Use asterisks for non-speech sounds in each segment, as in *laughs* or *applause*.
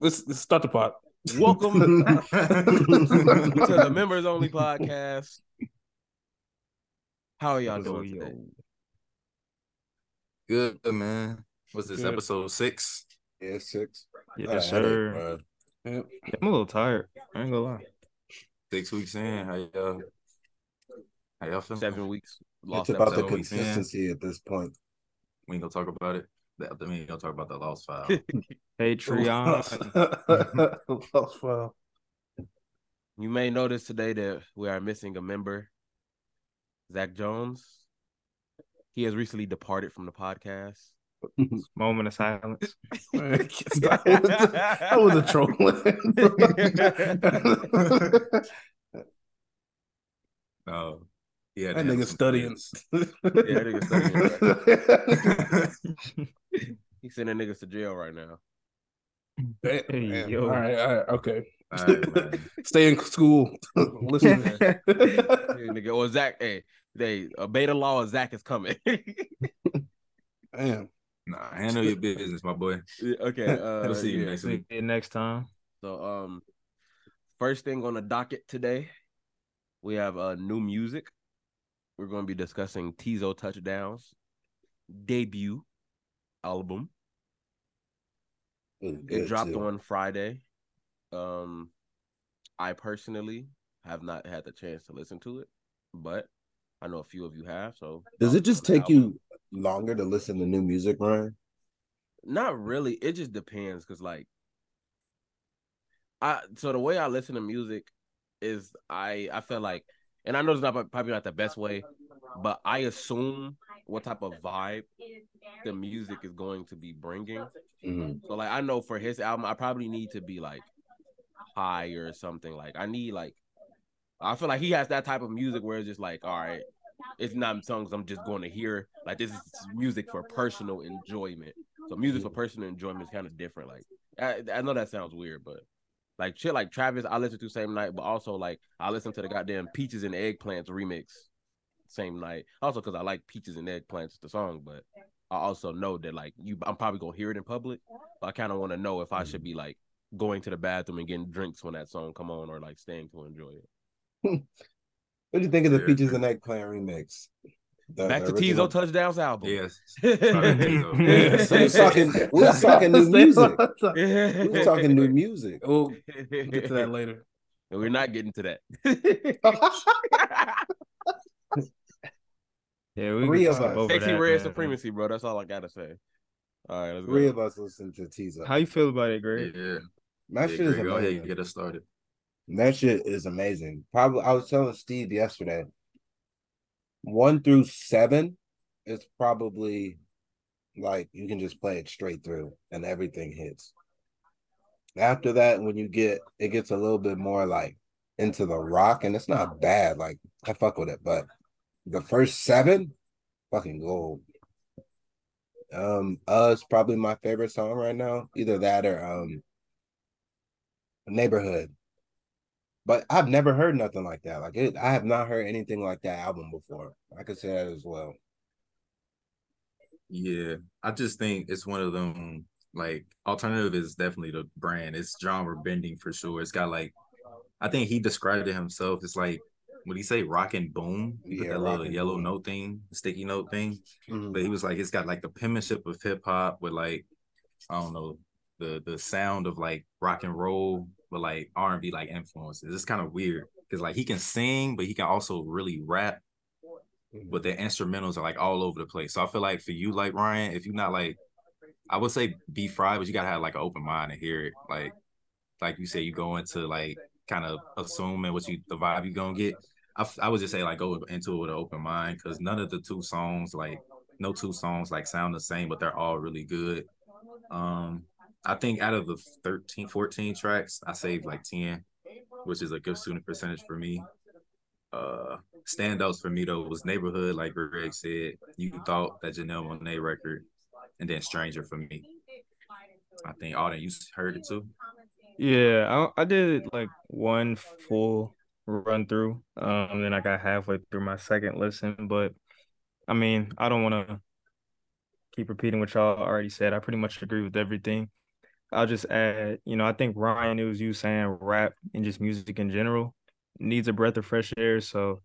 let's, let's start the pot. Welcome *laughs* to the members only podcast. How are y'all doing today? Good man. What's this Good. episode six? Yeah, six. Yes, I had it, sir. bruh. Yep. I'm a little tired. I ain't gonna lie. Six weeks in. How y'all? How y'all feeling? Seven weeks. Lost It's about the episode in. consistency at this point. We ain't gonna talk about it. That- I mean, we ain't gonna talk about the lost file. *laughs* Patreon. *laughs* Lost file. You may notice today that we are missing a member, Zach Jones. He has recently departed from the podcast. *laughs* Moment of silence. that was a troll. no. Yeah, that nigga studying. Yeah, *laughs* that He's sending niggas to jail right now. Damn, Hey, damn. yo. All right, all right, okay. All right. *laughs* Stay in school. *laughs* Listen. Hey, nigga, or Zach, hey, they a beta law of Zach is coming. Damn. Nah, handle your business, my boy. okay, uh, We'll see you yeah. next See week. you next time. So, um, first thing on the docket today, we have uh new music. We're going to be discussing Teezo Touchdowns debut album. It dropped too. on Friday. Um, I personally have not had the chance to listen to it, but I know a few of you have. So, Does it just take album- you longer to listen to new music, Ryan? Not really. It just depends because like I so the way I listen to music is I I feel like and I know it's not probably not the best way, but I assume what type of vibe the music is going to be bringing. Mhm. So like I know for his album, I probably need to be like high or something. Like I need like I feel like he has that type of music where it's just like, all right, it's not songs I'm just going to hear. Like this is music for personal enjoyment. So music for personal enjoyment is kind of different. Like I, I know that sounds weird, but like shit like Travis, I listen to same night, but also like I listen to the goddamn Peaches and Eggplants remix same night. Also because I like Peaches and Eggplants the song, but I also know that like you, I'm probably gonna hear it in public. But I kind of want to know if I should mm-hmm. be like going to the bathroom and getting drinks when that song come on, or like staying to enjoy it. *laughs* What do you think of the Yeah. Peaches and Eggplant remix? The- Back the to original- Teezo Touchdowns album. Yes. *laughs* Tizo. So we was talking, we was *laughs* talking new music. We was talking new music. We'll get to that later. And *laughs* we're not getting to that. Yeah, we Three of us. Sexy that, Red man. Supremacy, bro. That's all I gotta say. All right, let's go. Three of us listen to Teezo. How you feel about it, Greg? Yeah. That yeah, shit is Greg, go ahead, amazing. get us started. That shit is amazing. Probably, I was telling Steve yesterday. One through seven is probably like you can just play it straight through and everything hits. After that, when you get it gets a little bit more like into the rock, and it's not bad. Like I fuck with it, but the first seven, fucking gold. Um, Us probably my favorite song right now. Either that or um, Neighborhood. But I've never heard nothing like that. Like it, I have not heard anything like that album before. I could say that as well. Yeah, I just think it's one of them. Like alternative is definitely the brand. It's genre bending for sure. It's got like, I think he described it himself. It's like, what he say, rock and boom? He Yeah, that little yellow boom. note thing, sticky note thing. Mhm. But he was like, it's got like the penmanship of hip hop with like, I don't know, the the sound of like rock and roll, but like R and B like influences. It's kind of weird because like he can sing, but he can also really rap but the instrumentals are like all over the place. So I feel like for you, like Ryan, if you're not like, I would say be fried, but you gotta have like an open mind to hear it. Like, like you say, you go into like kind of assuming what you the vibe you gonna get. I, I would just say like go into it with an open mind because none of the two songs like no two songs like sound the same, but they're all really good. Um, I think out of the 13, 14 tracks, I saved like 10, which is a good student percentage for me. Uh, standouts for me though was Neighborhood, like Greg said. You thought that Janelle Monae record, and then Stranger for me. I think Auden, you heard it too. Yeah, I, I did like one full run through. Um, then I got halfway through my second listen, but I mean, I don't want to keep repeating what y'all already said. I pretty much agree with everything. I'll just add, you know, I think Ryan, it was you saying rap and just music in general needs a breath of fresh air. So,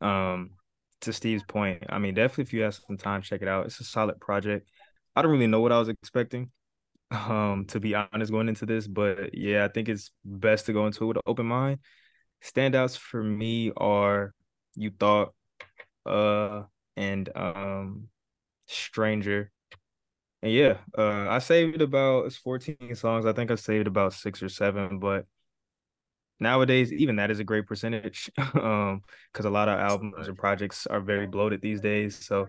um, to Steve's point, I mean, definitely if you have some time, check it out. It's a solid project. I don't really know what I was expecting, um, to be honest, going into this, but yeah, I think it's best to go into it with an open mind. Standouts for me are You Thought, uh, and um, Stranger. And yeah, uh, I saved about it's 14 songs. I think I saved about six or seven, but nowadays even that is a great percentage *laughs* um because a lot of albums or projects are very bloated these days. So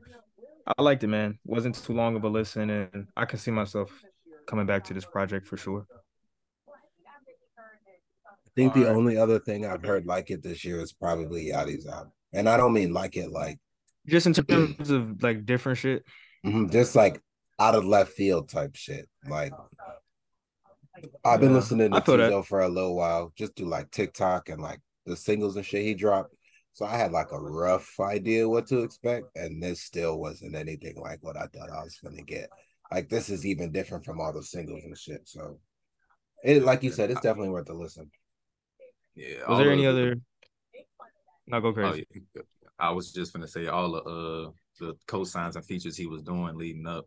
i liked it man. Wasn't too long of a listen and i can see myself coming back to this project for sure. I think the only other thing I've heard like it this year is probably Yachty's album, and I don't mean like it like just in terms *clears throat* of like different shit? Mhm, just like out of left field type shit. Like I've been Yeah, listening to feel that. For a little while, just do like TikTok and like the singles and shit he dropped. So I had like a rough idea what to expect, and this still wasn't anything like what I thought I was gonna get. Like this is even different from all the singles and shit. So it, like you said, it's definitely worth a listen. Yeah. was there any the- other no go Oh, yeah. I was just gonna say all the uh the co-signs and features he was doing leading up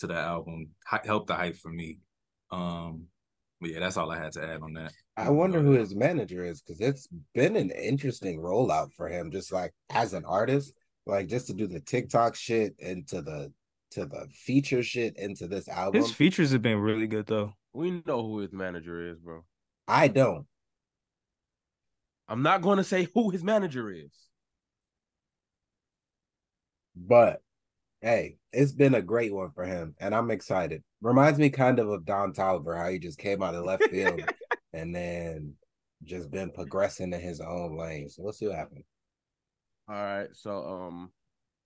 to that album hy- helped the hype for me. Um, but yeah, that's all I had to add on that. I wonder who his manager is because it's been an interesting rollout for him, just like as an artist, like just to do the TikTok shit into the to the feature shit into this album. his features have been really good though We know who his manager is, bro. I don't. I'm not going to say who his manager is. But hey, it's been a great one for him, and I'm excited. Reminds me kind of of Don Toliver, how he just came out of left field *laughs* and then just been progressing in his own lane. So we'll see what happens. All right. So, um,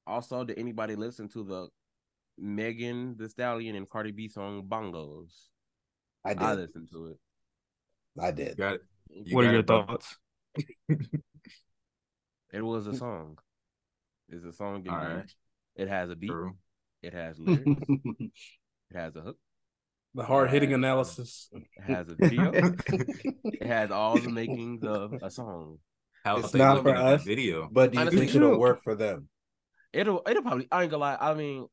also, did anybody listen to the Megan Thee Stallion and Cardi B song "Bongos"? I I did. listened to it. I did. Got it. You what are your it, thoughts It was a *laughs* song. It's a song. All indeed. right. It has a beat. True. It has lyrics. *laughs* it has a hook. The hard hitting analysis. It has a video. *laughs* it has all the makings of a song. How It's they not looking for us. video? but do you Honestly, think it'll true. work for them? It'll it'll probably I ain't gonna lie. I mean,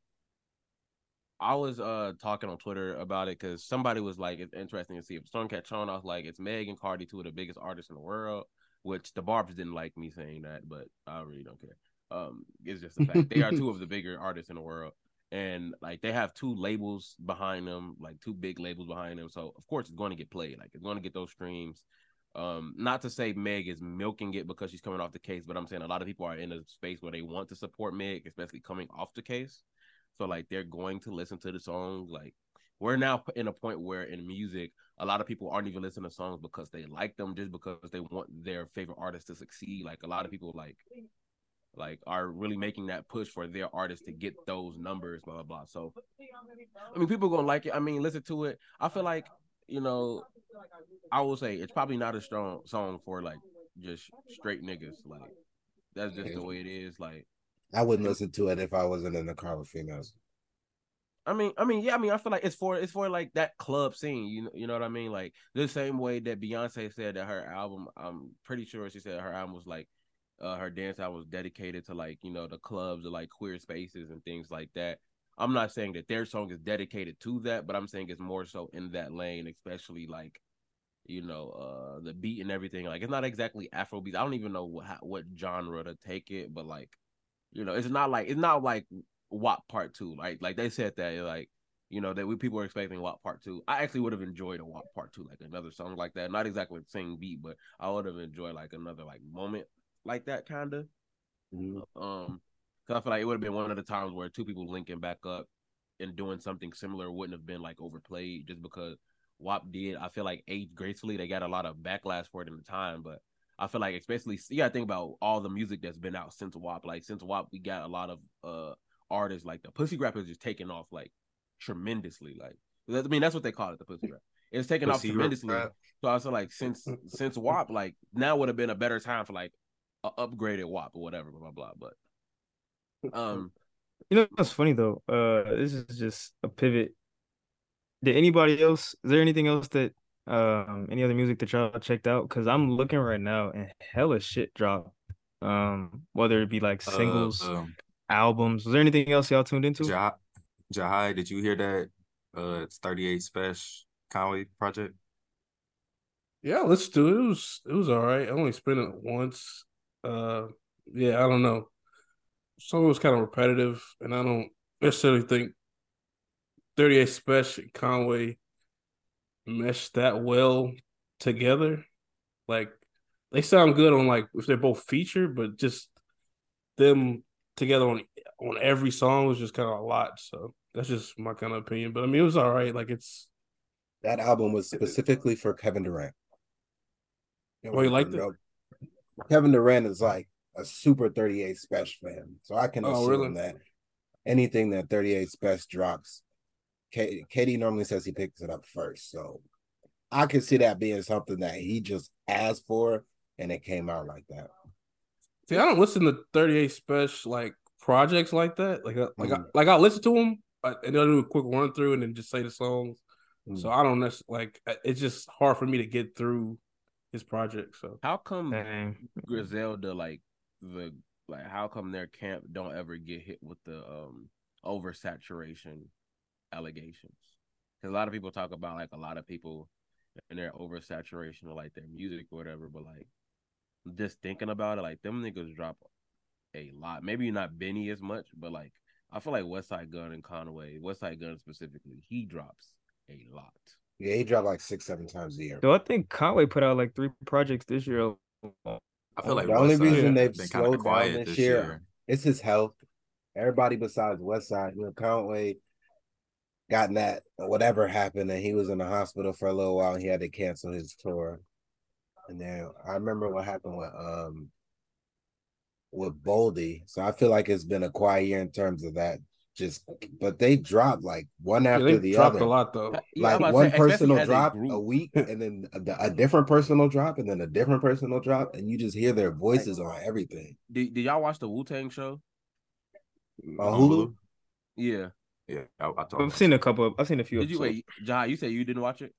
I was uh talking on Twitter about it because somebody was like, it's interesting to see if Stormcat Chon off like it's Meg and Cardi, two of the biggest artists in the world. Which the Barbs didn't like me saying that, but I really don't care. Um, it's just a fact. they are two of the *laughs* bigger artists in the world, and like they have two labels behind them, like two big labels behind them. So of course it's going to get played. Like it's going to get those streams. Um, not to say Meg is milking it because she's coming off the case, but I'm saying a lot of people are in a space where they want to support Meg, especially coming off the case. So like they're going to listen to the song. Like we're now in a point where in music, a lot of people aren't even listening to songs because they like them, just because they want their favorite artist to succeed. Like a lot of people like like are really making that push for their artists to get those numbers, blah blah blah. So I mean, people gonna like it. I mean, listen to it. I feel like you know, I will say it's probably not a strong song for like just straight niggas. Like that's just the way it is. Like I wouldn't listen to it if I wasn't in the car with females. I mean, I mean, yeah, I mean, I feel like it's for it's for like that club scene. You know, you know what I mean? Like the same way that Beyonce said that her album. I'm pretty sure she said her album was like, uh, her dance album was dedicated to like you know the clubs or like queer spaces and things like that. I'm not saying that their song is dedicated to that, but I'm saying it's more so in that lane, especially like, you know, uh, the beat and everything. Like it's not exactly Afrobeat. I don't even know what what genre to take it, but like, you know, it's not like it's not like WAP Part Two. Like like they said that like you know that we people were expecting WAP Part Two. I actually would have enjoyed a WAP Part Two, like another song like that. Not exactly the same beat, but I would have enjoyed like another like moment like that kind of. Um, because I feel like it would have been one of the times where two people linking back up and doing something similar wouldn't have been like overplayed just because WAP did. I feel like aged gracefully. They got a lot of backlash for it in the time, but I feel like especially you gotta think about all the music that's been out since WAP. Like since WAP, we got a lot of uh artists like the Pussy Grap is just taking off like tremendously. Like I mean that's what they call it, the Pussy Grap. It's taking off tremendously. Rap. So I feel like since since *laughs* WAP, like now would have been a better time for like a upgraded WAP or whatever, blah blah blah. But um *laughs* You know what's funny though? Uh, this is just a pivot did anybody else? Is there anything else that um any other music that y'all checked out? Because I'm looking right now and hella shit dropped. Um, whether it be like singles, Uh, um, albums. Was there anything else y'all tuned into? Jah- Jahai, did you hear that? Uh, it's 38 Spesh Conway project. Yeah, let's do it. It was it was all right. I only spent it once. Uh, yeah, I don't know. Some of it was kind of repetitive, and I don't necessarily think 38 Spesh Conway meshed that well together. Like they sound good on like if they're both featured, but just them together on on every song was just kind of a lot. So that's just my kind of opinion. But I mean, it was all right. Like it's That album was specifically for Kevin Durant. It Oh, you liked it? Kevin Durant is like a super 38 Spesh fan. So I can Oh, assume really? that anything that 38 Spesh drops, K- KD normally says he picks it up first. So I could see that being something that he just asked for and it came out like that. See, I don't listen to 38 Special like projects like that. Like, I, like, I, Mhm. like I'll listen to them and they'll do a quick run through and then just say the songs. Mm. So I don't necessarily like. It's just hard for me to get through his project. So How come Dang. Griselda like the like how come their camp don't ever get hit with the um oversaturation allegations? Because a lot of people talk about like a lot of people and their oversaturation of like their music or whatever, but like just thinking about it, like them niggas drop a lot. Maybe not Benny as much, but like I feel like Westside Gunn and Conway, Westside Gunn specifically, he drops a lot. Yeah, he dropped like six, seven times a year. So I think Conway put out like three projects this year. I feel like The only Westside reason they've been kinda slowed down quiet this year- It's his health. Everybody besides Westside, you know, Conway gotten that whatever happened, and he was in the hospital for a little while. And he had to cancel his tour. And then I remember what happened with um with Boldy. So I feel like it's been a quiet year in terms of that. Just but they dropped like one yeah, after they the dropped other. a lot though. Yeah, like one say, especially personal as a drop a week, and then *laughs* a, a different personal drop, and then a different personal drop, and you just hear their voices on everything. Did, did y'all watch the Wu Tang show? On Hulu, Yeah. Yeah, I, I I've seen a couple. Of, I've seen a few. Did you episodes. wait, Jai? You said you didn't watch it.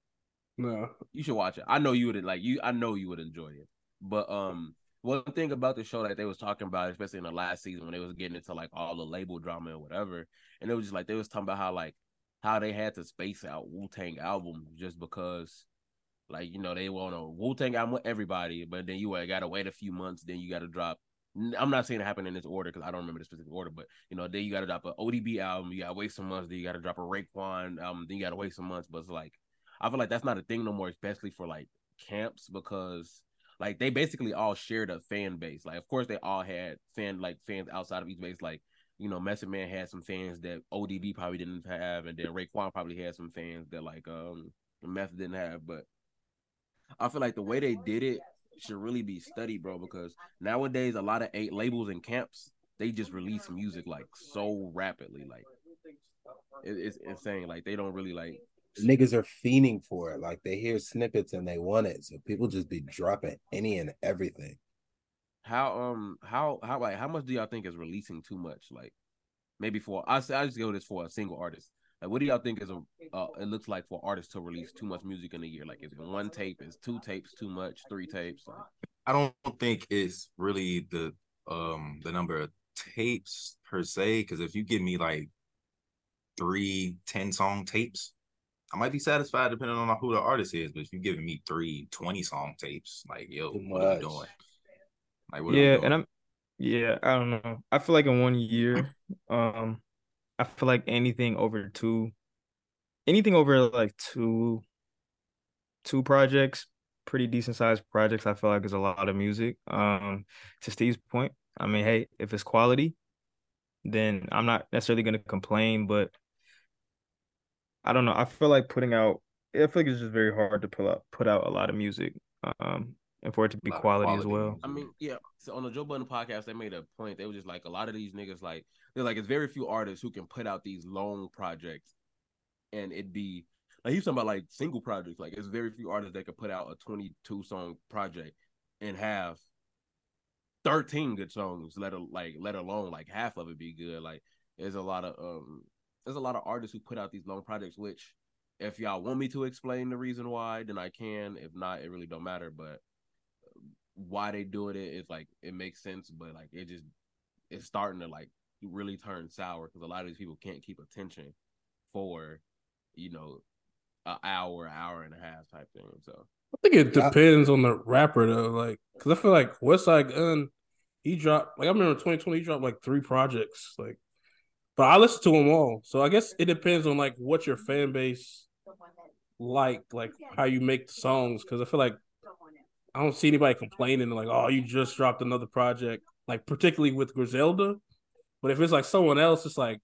No, You should watch it. I know you would like you. I know you would enjoy it. But um, one thing about the show that they was talking about, especially in the last season when they was getting into like all the label drama and whatever, and it was just like they was talking about how like how they had to space out Wu Tang album just because. Like you know they want a Wu Tang album with everybody, but then you uh, got to wait a few months. Then you got to drop. I'm not saying it happened in this order because I don't remember the specific order, but you know then you got to drop an ODB album. You got to wait some months. Then you got to drop a Raekwon album. Then you got to wait some months. But it's like I feel like that's not a thing no more, especially for like camps because like they basically all shared a fan base. Like of course they all had fan like fans outside of each base. Like you know, Method Man had some fans that ODB probably didn't have, and then Raekwon probably had some fans that like um Method didn't have. But I feel like the way they did it should really be studied, bro, because nowadays a lot of eight labels and camps they just release music like so rapidly, like it, it's insane. Like they don't really like niggas are fiending for it. Like they hear snippets and they want it. So people just be dropping any and everything. How um how how like how much do y'all think is releasing too much? Like maybe for I I just go this for a single artist. Like what do y'all think is a uh, it looks like for artists to release too much music in a year? Like is it one tape? Is two tapes too much? Three tapes? Like, I don't think it's really the um the number of tapes per se. Because if you give me like three 10 song tapes, I might be satisfied depending on who the artist is. But if you're giving me three 20 song tapes, like yo, what are you doing? Like what are we yeah, doing? and I'm yeah, I don't know. I feel like in one year, um, I feel like anything over two, anything over like two, two projects, pretty decent sized projects. I feel like is a lot of music. Um, to Steve's point, I mean, hey, if it's quality, then I'm not necessarily gonna complain, but I don't know. I feel like putting out. I feel like it's just very hard to pull out put out a lot of music, um, and for it to be lot of quality, as well. I mean, yeah. So on the Joe Budden podcast, they made a point. They were just like a lot of these niggas, like they're like it's very few artists who can put out these long projects, and it'd be like he's talking about like single projects. Like it's very few artists that could put out a 22 song project and have 13 good songs. Let a, like let alone like half of it be good. Like there's a lot of um there's a lot of artists who put out these long projects, which if y'all want me to explain the reason why, then I can. If not, it really don't matter. But why they doing it is like it makes sense, but like it just it's starting to like really turn sour because a lot of these people can't keep attention for you know an hour, hour and a half type thing. So I think it depends on the rapper though, like because I feel like Westside Gunn, he dropped like I remember 2020 he dropped like three projects, like, but I listen to them all. So I guess it depends on like what your fan base like, like how you make the songs. Because I feel like I don't see anybody complaining like, oh, you just dropped another project, like particularly with Griselda. But if it's like someone else, it's like,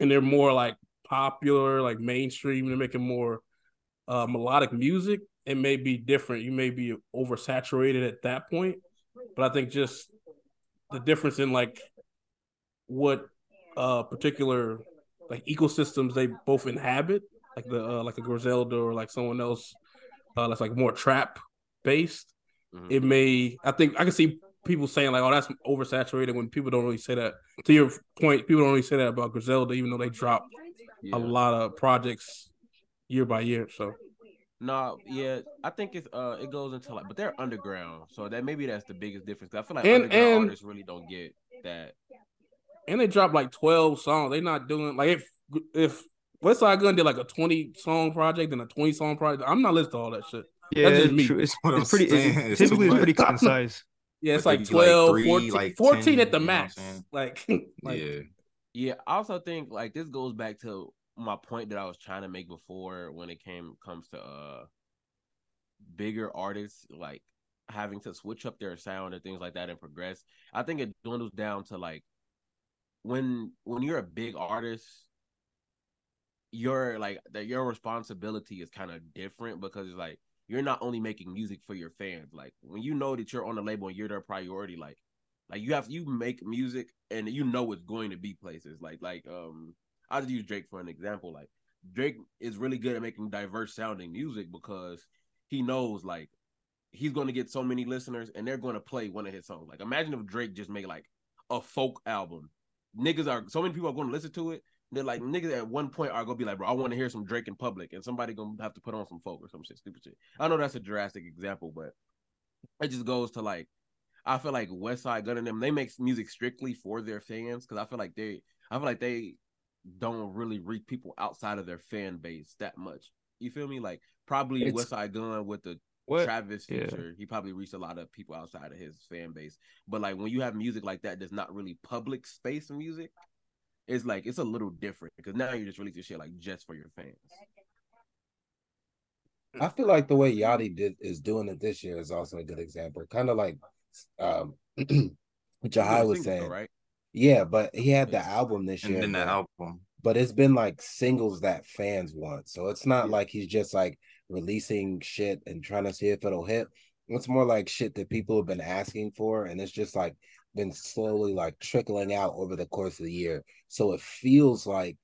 and they're more like popular, like mainstream, they're making more uh, melodic music, it may be different. You may be oversaturated at that point. But I think just the difference in like what uh particular like ecosystems they both inhabit, like the uh, like a Griselda or like someone else uh, that's like more trap based. Mm-hmm. It may I think I can see people saying like, "Oh, that's oversaturated." When people don't really say that. To your point, people don't really say that about Griselda, even though they drop yeah. a lot of projects year by year. So. No, yeah, I think it's uh it goes into like, but they're underground, so that maybe that's the biggest difference. I feel like and, underground and, artists really don't get that. And they drop like twelve songs. They're not doing like if if Westside Gunn did like a twenty song project and a twenty song project. I'm not listening to all that shit. Yeah, That's just me. It's, it's pretty. It's, typically, it's pretty concise. *laughs* Yeah, it's like 12, like three, 14, like 14 10, at the max. *laughs* Like, like, yeah. Yeah, I also think like this goes back to my point that I was trying to make before when it came comes to uh bigger artists like having to switch up their sound and things like that and progress. I think it dwindles down to like when when you're a big artist, your like that your responsibility is kind of different because like you're not only making music for your fans. Like when you know that you're on the label and you're their priority, like like you have you make music and you know it's going to be places. Like like um I'll just use Drake for an example. Like Drake is really good at making diverse sounding music because he knows like he's going to get so many listeners and they're going to play one of his songs. Like imagine if Drake just made like a folk album. Niggas are so many people are going to listen to it they're like niggas at one point are gonna be like, bro, I want to hear some Drake in public, and somebody gonna have to put on some folk or some shit, stupid shit. I know that's a drastic example, but it just goes to like, I feel like Westside Gunn and them they make music strictly for their fans because I feel like they, I feel like they don't really reach people outside of their fan base that much. You feel me? Like probably it's, Westside Gunn with the what? Travis feature, yeah. he probably reached a lot of people outside of his fan base. But like when you have music like that, that's not really public space music it's like it's a little different because now you're just releasing shit like just for your fans. I feel like the way Yachty did is doing it this year is also a good example. Kind of like um *clears throat* Jahai was saying, though, right? Yeah, but he had the album this and year. And the album. But it's been like singles that fans want. So it's not yeah. like he's just like releasing shit and trying to see if it'll hit. It's more like shit that people have been asking for, and it's just like been slowly like trickling out over the course of the year. So it feels like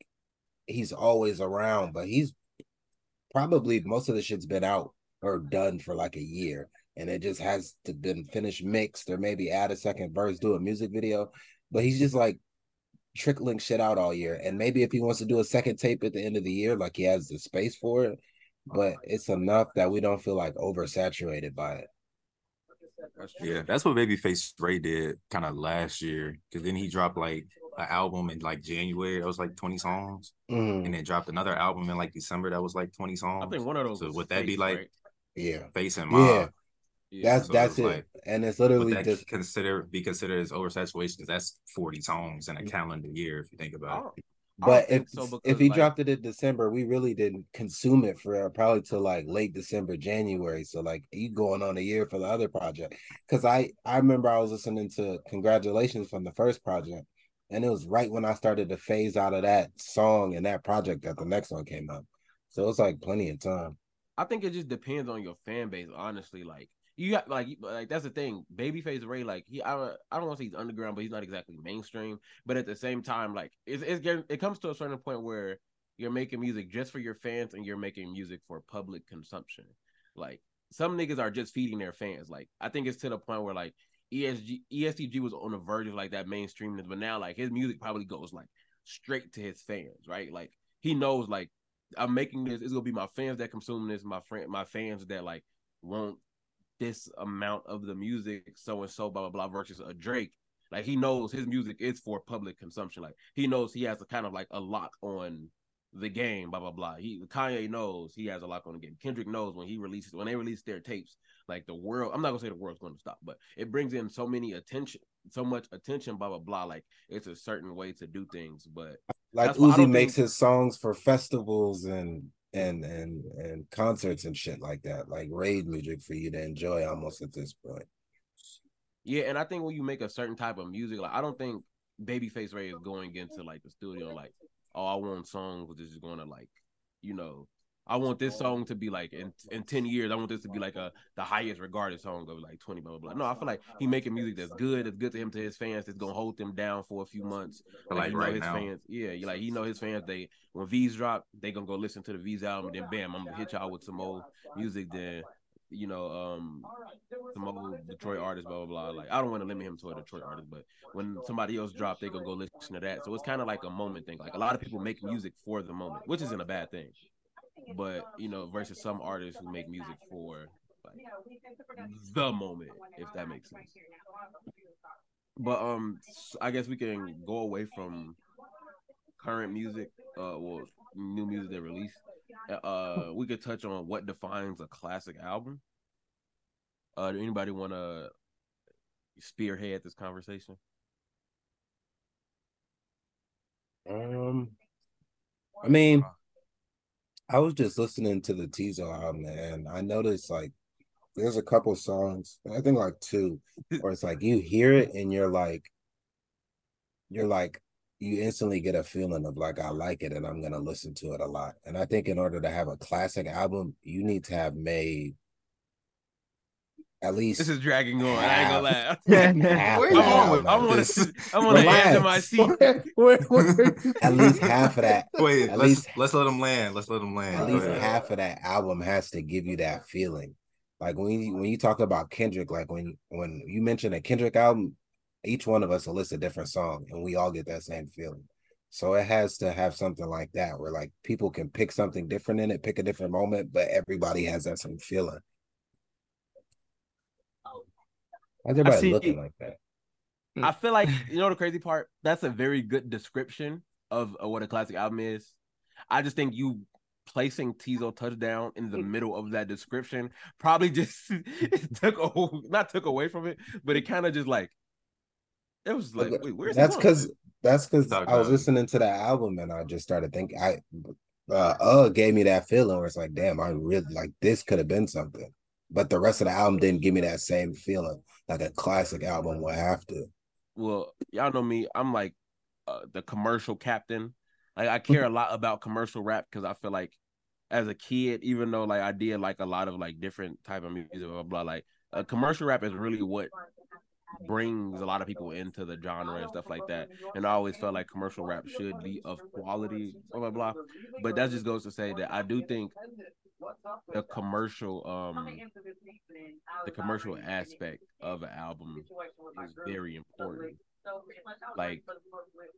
he's always around, but he's probably most of the shit's been out or done for like a year. And it just has to been finished mixed or maybe add a second verse, do a music video. But he's just like trickling shit out all year. And maybe if he wants to do a second tape at the end of the year, like he has the space for it, but it's enough that we don't feel like oversaturated by it. Yeah, that's what Babyface Ray did kind of last year. Because then he dropped like an album in like January that was like 20 songs, mm. and then dropped another album in like December that was like 20 songs. I think one of those. So would that be like, right? yeah, Face and Mob? Yeah. That's so that's it, like, and it's literally that just consider be considered as oversaturation because that's forty songs in a calendar year if you think about it. But if so if he like, dropped it in December, we really didn't consume it for probably till like late December, January. So like you going on a year for the other project. Cause I I remember I was listening to Congratulations from the first project, and it was right when I started to phase out of that song and that project that the next one came up. So it's like plenty of time. I think it just depends on your fan base, honestly. Like you got like like that's the thing. Babyface Ray, like he, I, I don't want to say he's underground, but he's not exactly mainstream. But at the same time, like it's it's getting it comes to a certain point where you're making music just for your fans and you're making music for public consumption. Like some niggas are just feeding their fans. Like I think it's to the point where like ESG EST Gee was on the verge of like that mainstreamness, but now like his music probably goes like straight to his fans, right? Like he knows like I'm making this. It's gonna be my fans that consume this. My friend, my fans that like want this amount of the music, so and so, blah blah blah, versus a Drake. Like he knows his music is for public consumption. Like he knows he has a kind of like a lock on the game, blah blah blah. He Kanye knows he has a lock on the game. Kendrick knows when he releases when they release their tapes, like the world. I'm not gonna say the world's going to stop, but it brings in so many attention, so much attention, blah blah blah. Like it's a certain way to do things, but Like Uzi makes think- his songs for festivals and and and and concerts and shit like that, like raid music for you to enjoy almost at this point. Yeah, and I think when you make a certain type of music, like I don't think Babyface Ray is going into like the studio like, oh, I want songs which is going to like, you know, I want this song to be like in in ten years, I want this to be like a the highest regarded song of like twenty blah blah blah. No, I feel like he making music that's good, that's good to him to his fans, that's gonna hold them down for a few months. But, like, you know right his now. fans, yeah, you like you know his fans. They when Veeze drop, they gonna go listen to the Veeze album, then bam, I'm gonna hit y'all with some old music. Then you know, um, some old Detroit artists, blah blah blah. Like I don't want to limit him to a Detroit artist, but when somebody else drop, they gonna go listen to that. So it's kind of like a moment thing. Like a lot of people make music for the moment, which isn't a bad thing. But you know, versus some artists who make music for like the moment, if that makes sense. But um, I guess we can go away from current music, uh, well, new music they released. Uh, we could touch on what defines a classic album. Uh, do anybody want to spearhead this conversation? Um, I mean, I was just listening to the Teezo album and I noticed like there's a couple songs, I think like two, *laughs* where it's like you hear it and you're like, you're like, you instantly get a feeling of like, I like it and I'm gonna listen to it a lot. And I think in order to have a classic album, you need to have made at least This is dragging on. I ain't gonna laugh. half Where of you that I'm on. album. I'm on. This- I'm on the edge of my seat. Where- where- *laughs* at least half of that *laughs* Wait, At let's least- let's let him land. Let's let them land. at least half of that album has to give you that feeling. Like when you when you talk about Kendrick, like when when you mention a Kendrick album, each one of us will list a different song, and we all get that same feeling. So it has to have something like that, where like people can pick something different in it, pick a different moment, but everybody has that same feeling. How's everybody see- looking like that? I feel like *laughs* you know the crazy part. That's a very good description of, of what a classic album is. I just think you placing Teezo touchdown in the middle of that description probably just *laughs* took a, not took away from it, but it kind of just like it was like, wait, where's that's because because that's because I was listening to that album and I just started thinking I uh uh gave me that feeling where it's like damn I really like this could have been something but the rest of the album didn't give me that same feeling like a classic album would have to well, y'all know me. I'm like uh, the commercial captain. Like I care a lot about commercial rap because I feel like as a kid, even though like I did like a lot of like different type of music, blah blah, blah like uh, commercial rap is really what brings a lot of people into the genre and stuff like that. And I always felt like commercial rap should be of quality, blah blah blah. But that just goes to say that I do think the commercial um the commercial aspect of an album is very important. Like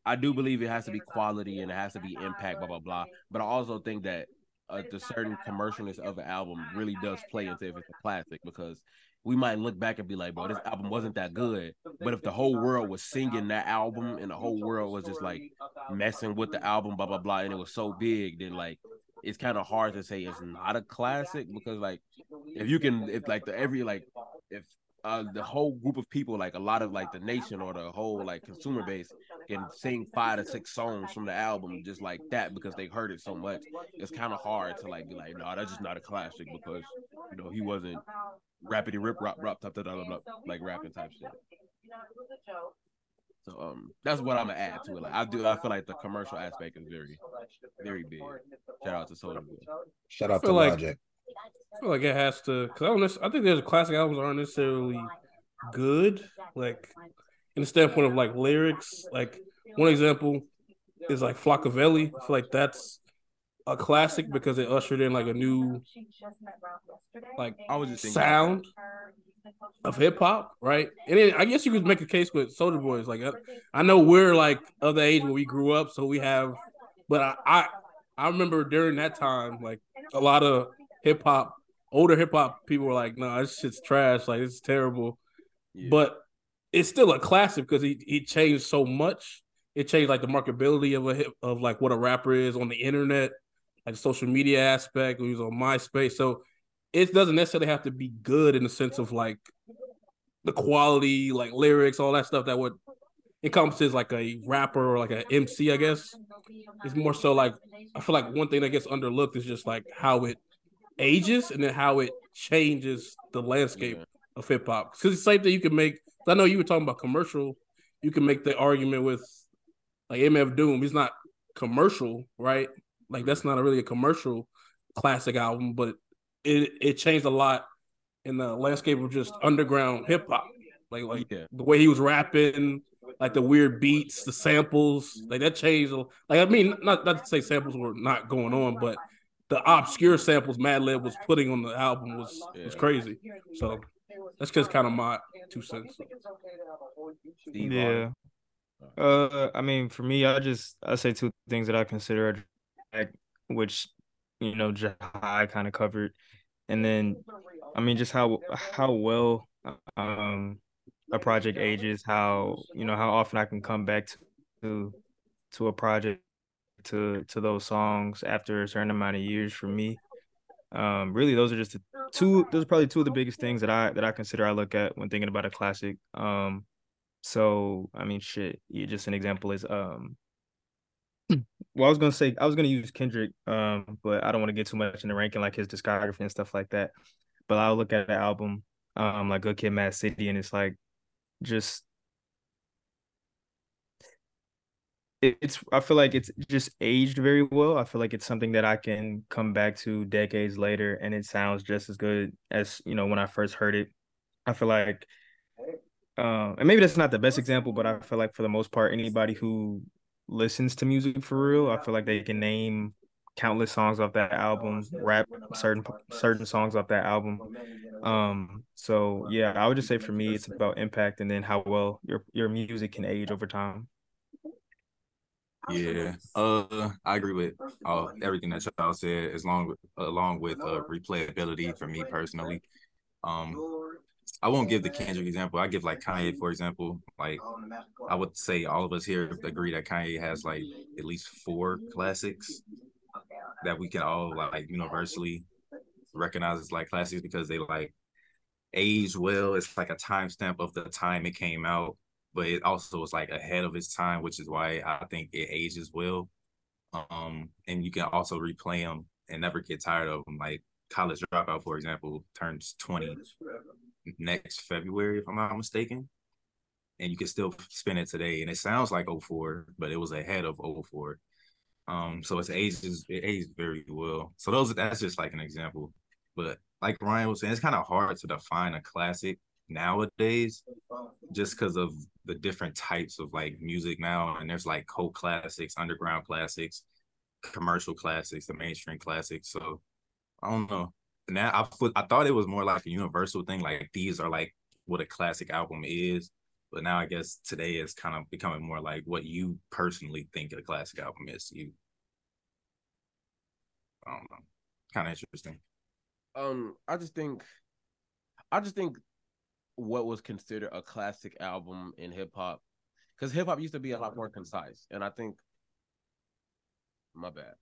I do believe it has to be quality and it has to be impact, blah blah blah. But I also think that uh, the certain commercialness of an album really does play into if it's a classic because we might look back and be like, bro, this album wasn't that good. But if the whole world was singing that album and the whole world was just like messing with the album, blah blah blah, and it was so big, then like it's kind of hard to say it's not a classic because like if you can if like the every like if uh the whole group of people like a lot of like the nation or the whole like consumer base can sing five to six songs from the album just like that because they heard it so much it's kind of hard to like be like no that's just not a classic because you know he wasn't rapidy rip rap rap top top top like rapping type shit so um that's what i'm gonna add to it like i do i feel like the commercial aspect is very very big shout out to soulja boy shout out to like- Logic I feel like it has to because I don't. necess- I think there's classic albums aren't necessarily good, like in the standpoint of like lyrics. Like one example is like Flockaveli. I feel like that's a classic because it ushered in like a new like i was just thinking sound of hip hop, right? And then I guess you could make a case with Soulja Boys. Like I, know we're like of the age where we grew up, so we have, but I, I I remember during that time, like a lot of hip hop, older hip hop people were like, "No, nah, this shit's trash. Like it's terrible." Yeah. But it's still a classic because he he changed so much. It changed like the marketability of a hip, of like what a rapper is on the internet, like social media aspect. He was on MySpace, so it doesn't necessarily have to be good in the sense of like the quality, like lyrics, all that stuff that would encompasses like a rapper or like an MC, I guess. It's more so like I feel like one thing that gets underlooked is just like how it ages and then how it changes the landscape yeah. of hip hop. Because the same thing you can make. I know you were talking about commercial. You can make the argument with like MF Doom. He's not commercial, right? Like that's not a really a commercial classic album, but it it changed a lot in the landscape of just underground hip hop. Like like yeah. the way he was rapping, like the weird beats, the samples, like that changed. Like I mean, not not to say samples were not going on, but the obscure samples Madlib was putting on the album was yeah. was crazy. So that's just kind of my two cents. Yeah. Uh, I mean, for me, I just I say two things that I consider, which you know, Jahai kind of covered, and then I mean, just how how well um a project ages, how you know how often I can come back to to a project to to those songs after a certain amount of years for me. Um, really, those are just the two. Those are probably two of the biggest things that I that I consider I look at when thinking about a classic. Um, so I mean, shit. You just an example is um. Well, I was gonna say I was gonna use Kendrick, um, but I don't want to get too much in the ranking like his discography and stuff like that. But I'll look at the album, um, like Good Kid, Mad City, and it's like just it's I feel like it's just aged very well. I feel like it's something that I can come back to decades later and it sounds just as good as, you know, when I first heard it. I feel like uh, and maybe that's not the best example, but I feel like for the most part, anybody who listens to music for real, I feel like they can name countless songs off that album, rap certain certain songs off that album. Um, so yeah, I would just say for me, it's about impact and then how well your your music can age over time. Yeah, uh, I agree with uh, everything that y'all said. As long along with uh, replayability for me personally, um, I won't give the Kendrick example. I give like Kanye for example. Like I would say all of us here agree that Kanye has like at least four classics that we can all like universally recognize as like classics because they like age well. It's like a timestamp of the time it came out, but it also is like ahead of its time, which is why I think it ages well. Um, and you can also replay them and never get tired of them. Like College Dropout, for example, turns 20 next February, if I'm not mistaken. And you can still spin it today. And it sounds like 04, but it was ahead of 04. Um, so it's ages it ages very well. So those that's just like an example. But like Ryan was saying, it's kind of hard to define a classic nowadays just because of the different types of like music now. And there's like cult classics, underground classics, commercial classics, the mainstream classics. So I don't know. Now I put, I thought it was more like a universal thing. Like these are like what a classic album is. But now I guess today is kind of becoming more like what you personally think a classic album is. You, I don't know, kind of interesting. Um, I just think, I just think, what was considered a classic album in hip hop, because hip hop used to be a lot more concise, and I think, my bad,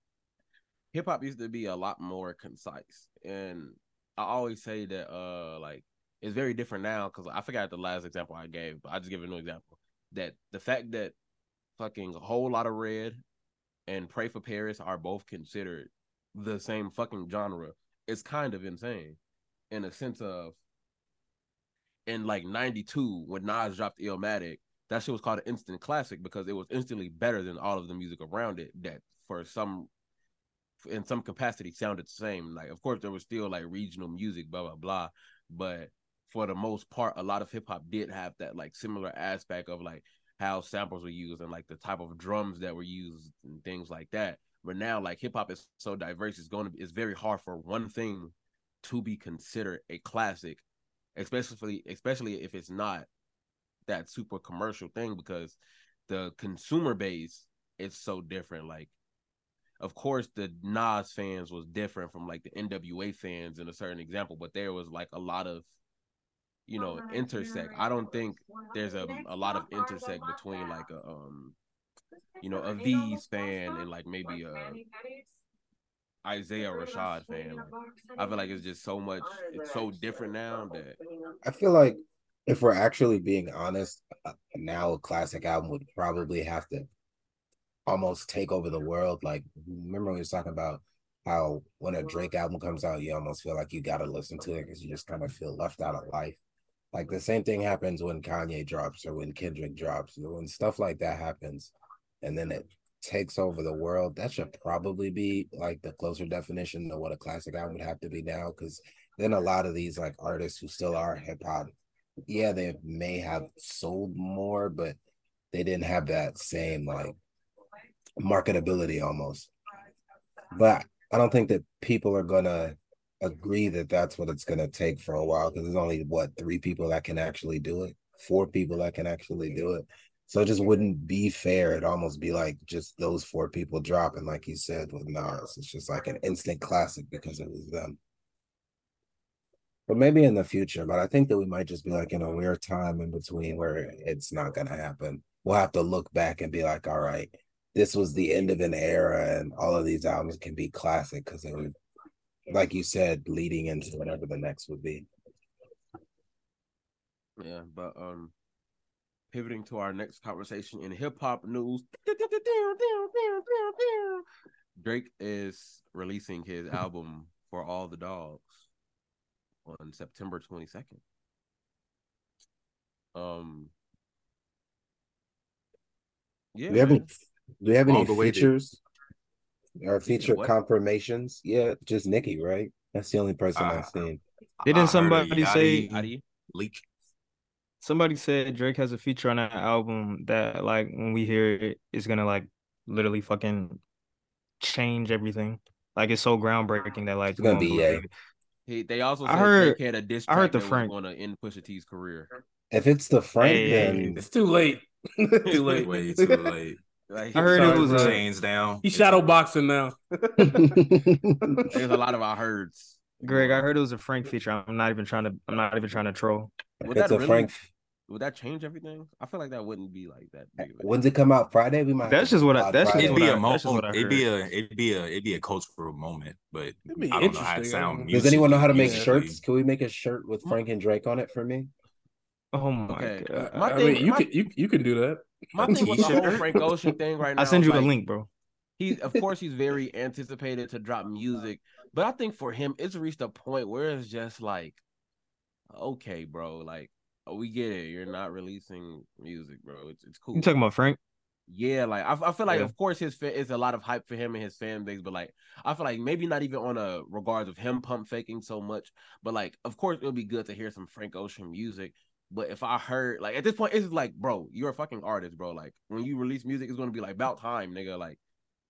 hip hop used to be a lot more concise, and I always say that, uh, like it's very different now because I forgot the last example I gave, but I just give a new example. That the fact that fucking a Whole Lotta Red and Pray for Paris are both considered the same fucking genre is kind of insane in a sense of in like 92 when Nas dropped Illmatic, that shit was called an instant classic because it was instantly better than all of the music around it that for some in some capacity sounded the same. Like of course there was still like regional music, blah blah blah. But for the most part, a lot of hip hop did have that like similar aspect of like how samples were used and like the type of drums that were used and things like that. But now, like hip hop is so diverse, it's going to be it's very hard for one thing to be considered a classic, especially especially if it's not that super commercial thing because the consumer base is so different. Like of course the Nas fans was different from like the NWA fans in a certain example, but there was like a lot of you know intersect. I don't think there's a a lot of intersect between like a um you know a Veeze fan and like maybe a Isaiah Rashad fan. I feel like it's just so much. It's so different now that I feel like if we're actually being honest, uh, now a classic album would probably have to almost take over the world. Like, remember we was talking about how when a Drake album comes out, you almost feel like you got to listen to it because you just kind of feel left out of life. Like the same thing happens when Kanye drops or when Kendrick drops, when stuff like that happens, and then it takes over the world. That should probably be like the closer definition of what a classic album would have to be now. Because then a lot of these like artists who still are hip hop, yeah, they may have sold more, but they didn't have that same like marketability almost. But I don't think that people are gonna agree that that's what it's gonna take for a while because there's only what three people that can actually do it, four people that can actually do it. So it just wouldn't be fair. It'd almost be like just those four people dropping, like you said with Nas. It's just like an instant classic because it was them. But maybe in the future, but I think that we might just be like in a weird time in between where it's not gonna happen. We'll have to look back and be like, all right, this was the end of an era and all of these albums can be classic because they were like you said leading into whatever the next would be. Yeah but um pivoting to our next conversation in hip-hop news. Drake is releasing his album for all the dogs on september 22nd um yeah we haven't do we have any All the way to- features or feature what? confirmations? Yeah, just Nicki, right? That's the only person Uh, I've seen. Didn't heard a somebody say- Yachty leak? Somebody said Drake has a feature on that album that like when we hear it, it's gonna like literally fucking change everything. Like it's so groundbreaking that like It's gonna be won't Ye. believe it. He, they also I heard- Drake had a diss I heard the that Frank- was going to end Pusha T's career. If it's the Frank, Hey, then It's too late. *laughs* too *laughs* late. Way too late. Like, I heard it was bro. Chains down. He's shadow boxing now. There's a lot of I heards. Greg, I heard it was a Frank feature. I'm not even trying to I'm not even trying to troll. if Would it's that a really- Frank. Would that change everything? I feel like that wouldn't be like that. Big of a When's it come out? Friday? We might. That's just what I- pod that's just It'd what be I- a that's just what I moment. It'd be a it'd be a it'd be a cultural moment, but It'd be I don't know how it interesting, sound. Does anyone know how to make musically. shirts? Can we make a shirt with Frank and Drake on it for me? Oh my Okay, uh, god. my I thing- mean, you my- can you you can do that. My *laughs* thing with the whole Frank Ocean thing right *laughs* now. I'll send you like, a link, bro. He, of *laughs* course, he's very anticipated to drop music, but I think for him, it's reached a point where it's just like, okay, bro, like oh, we get it. You're not releasing music, bro. It's it's cool. You talking about Frank? Yeah, like I, I feel like Yeah. of course his fa- is a lot of hype for him and his fan base, but like I feel like maybe not even on a regards of him pump faking so much, but like of course it would be good to hear some Frank Ocean music. But if I heard like at this point, it's like, bro, you're a fucking artist, bro. Like when you release music, it's gonna be like about time, nigga. Like,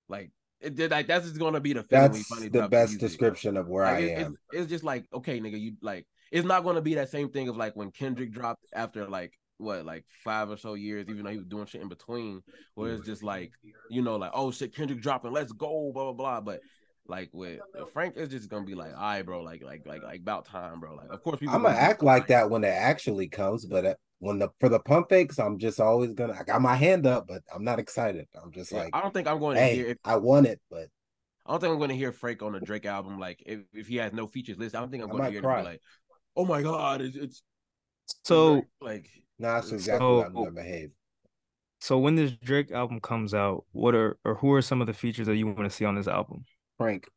like it did like that's just gonna be the feeling when you That's the best description of where Like, I it- am. It's, it's just like okay, nigga, you like it's not gonna be that same thing of like when Kendrick dropped after like what like five or so years, even though he was doing shit in between, where it's just like you know like oh shit, Kendrick dropping, let's go, blah blah blah. But like with Frank, is just gonna be like, all right, bro, like like like like about time, bro. Like of course people I'm gonna gonna act like fine. that when it actually comes, but uh, when the for the pump fakes, I'm just always gonna. I got my hand up, but I'm not excited. I'm just Yeah, like, I don't think I'm going to hear. hey, If, I want it, but I don't think I'm going to hear Frank on the Drake album. Like if, if he has no features list, I don't think I'm going to hear it cry. and be like, oh my god, it's, it's So like nah, that's So- exactly how I'm gonna behave. so when this Drake album comes out, what are or who are some of the features that you want to see on this album? Frank,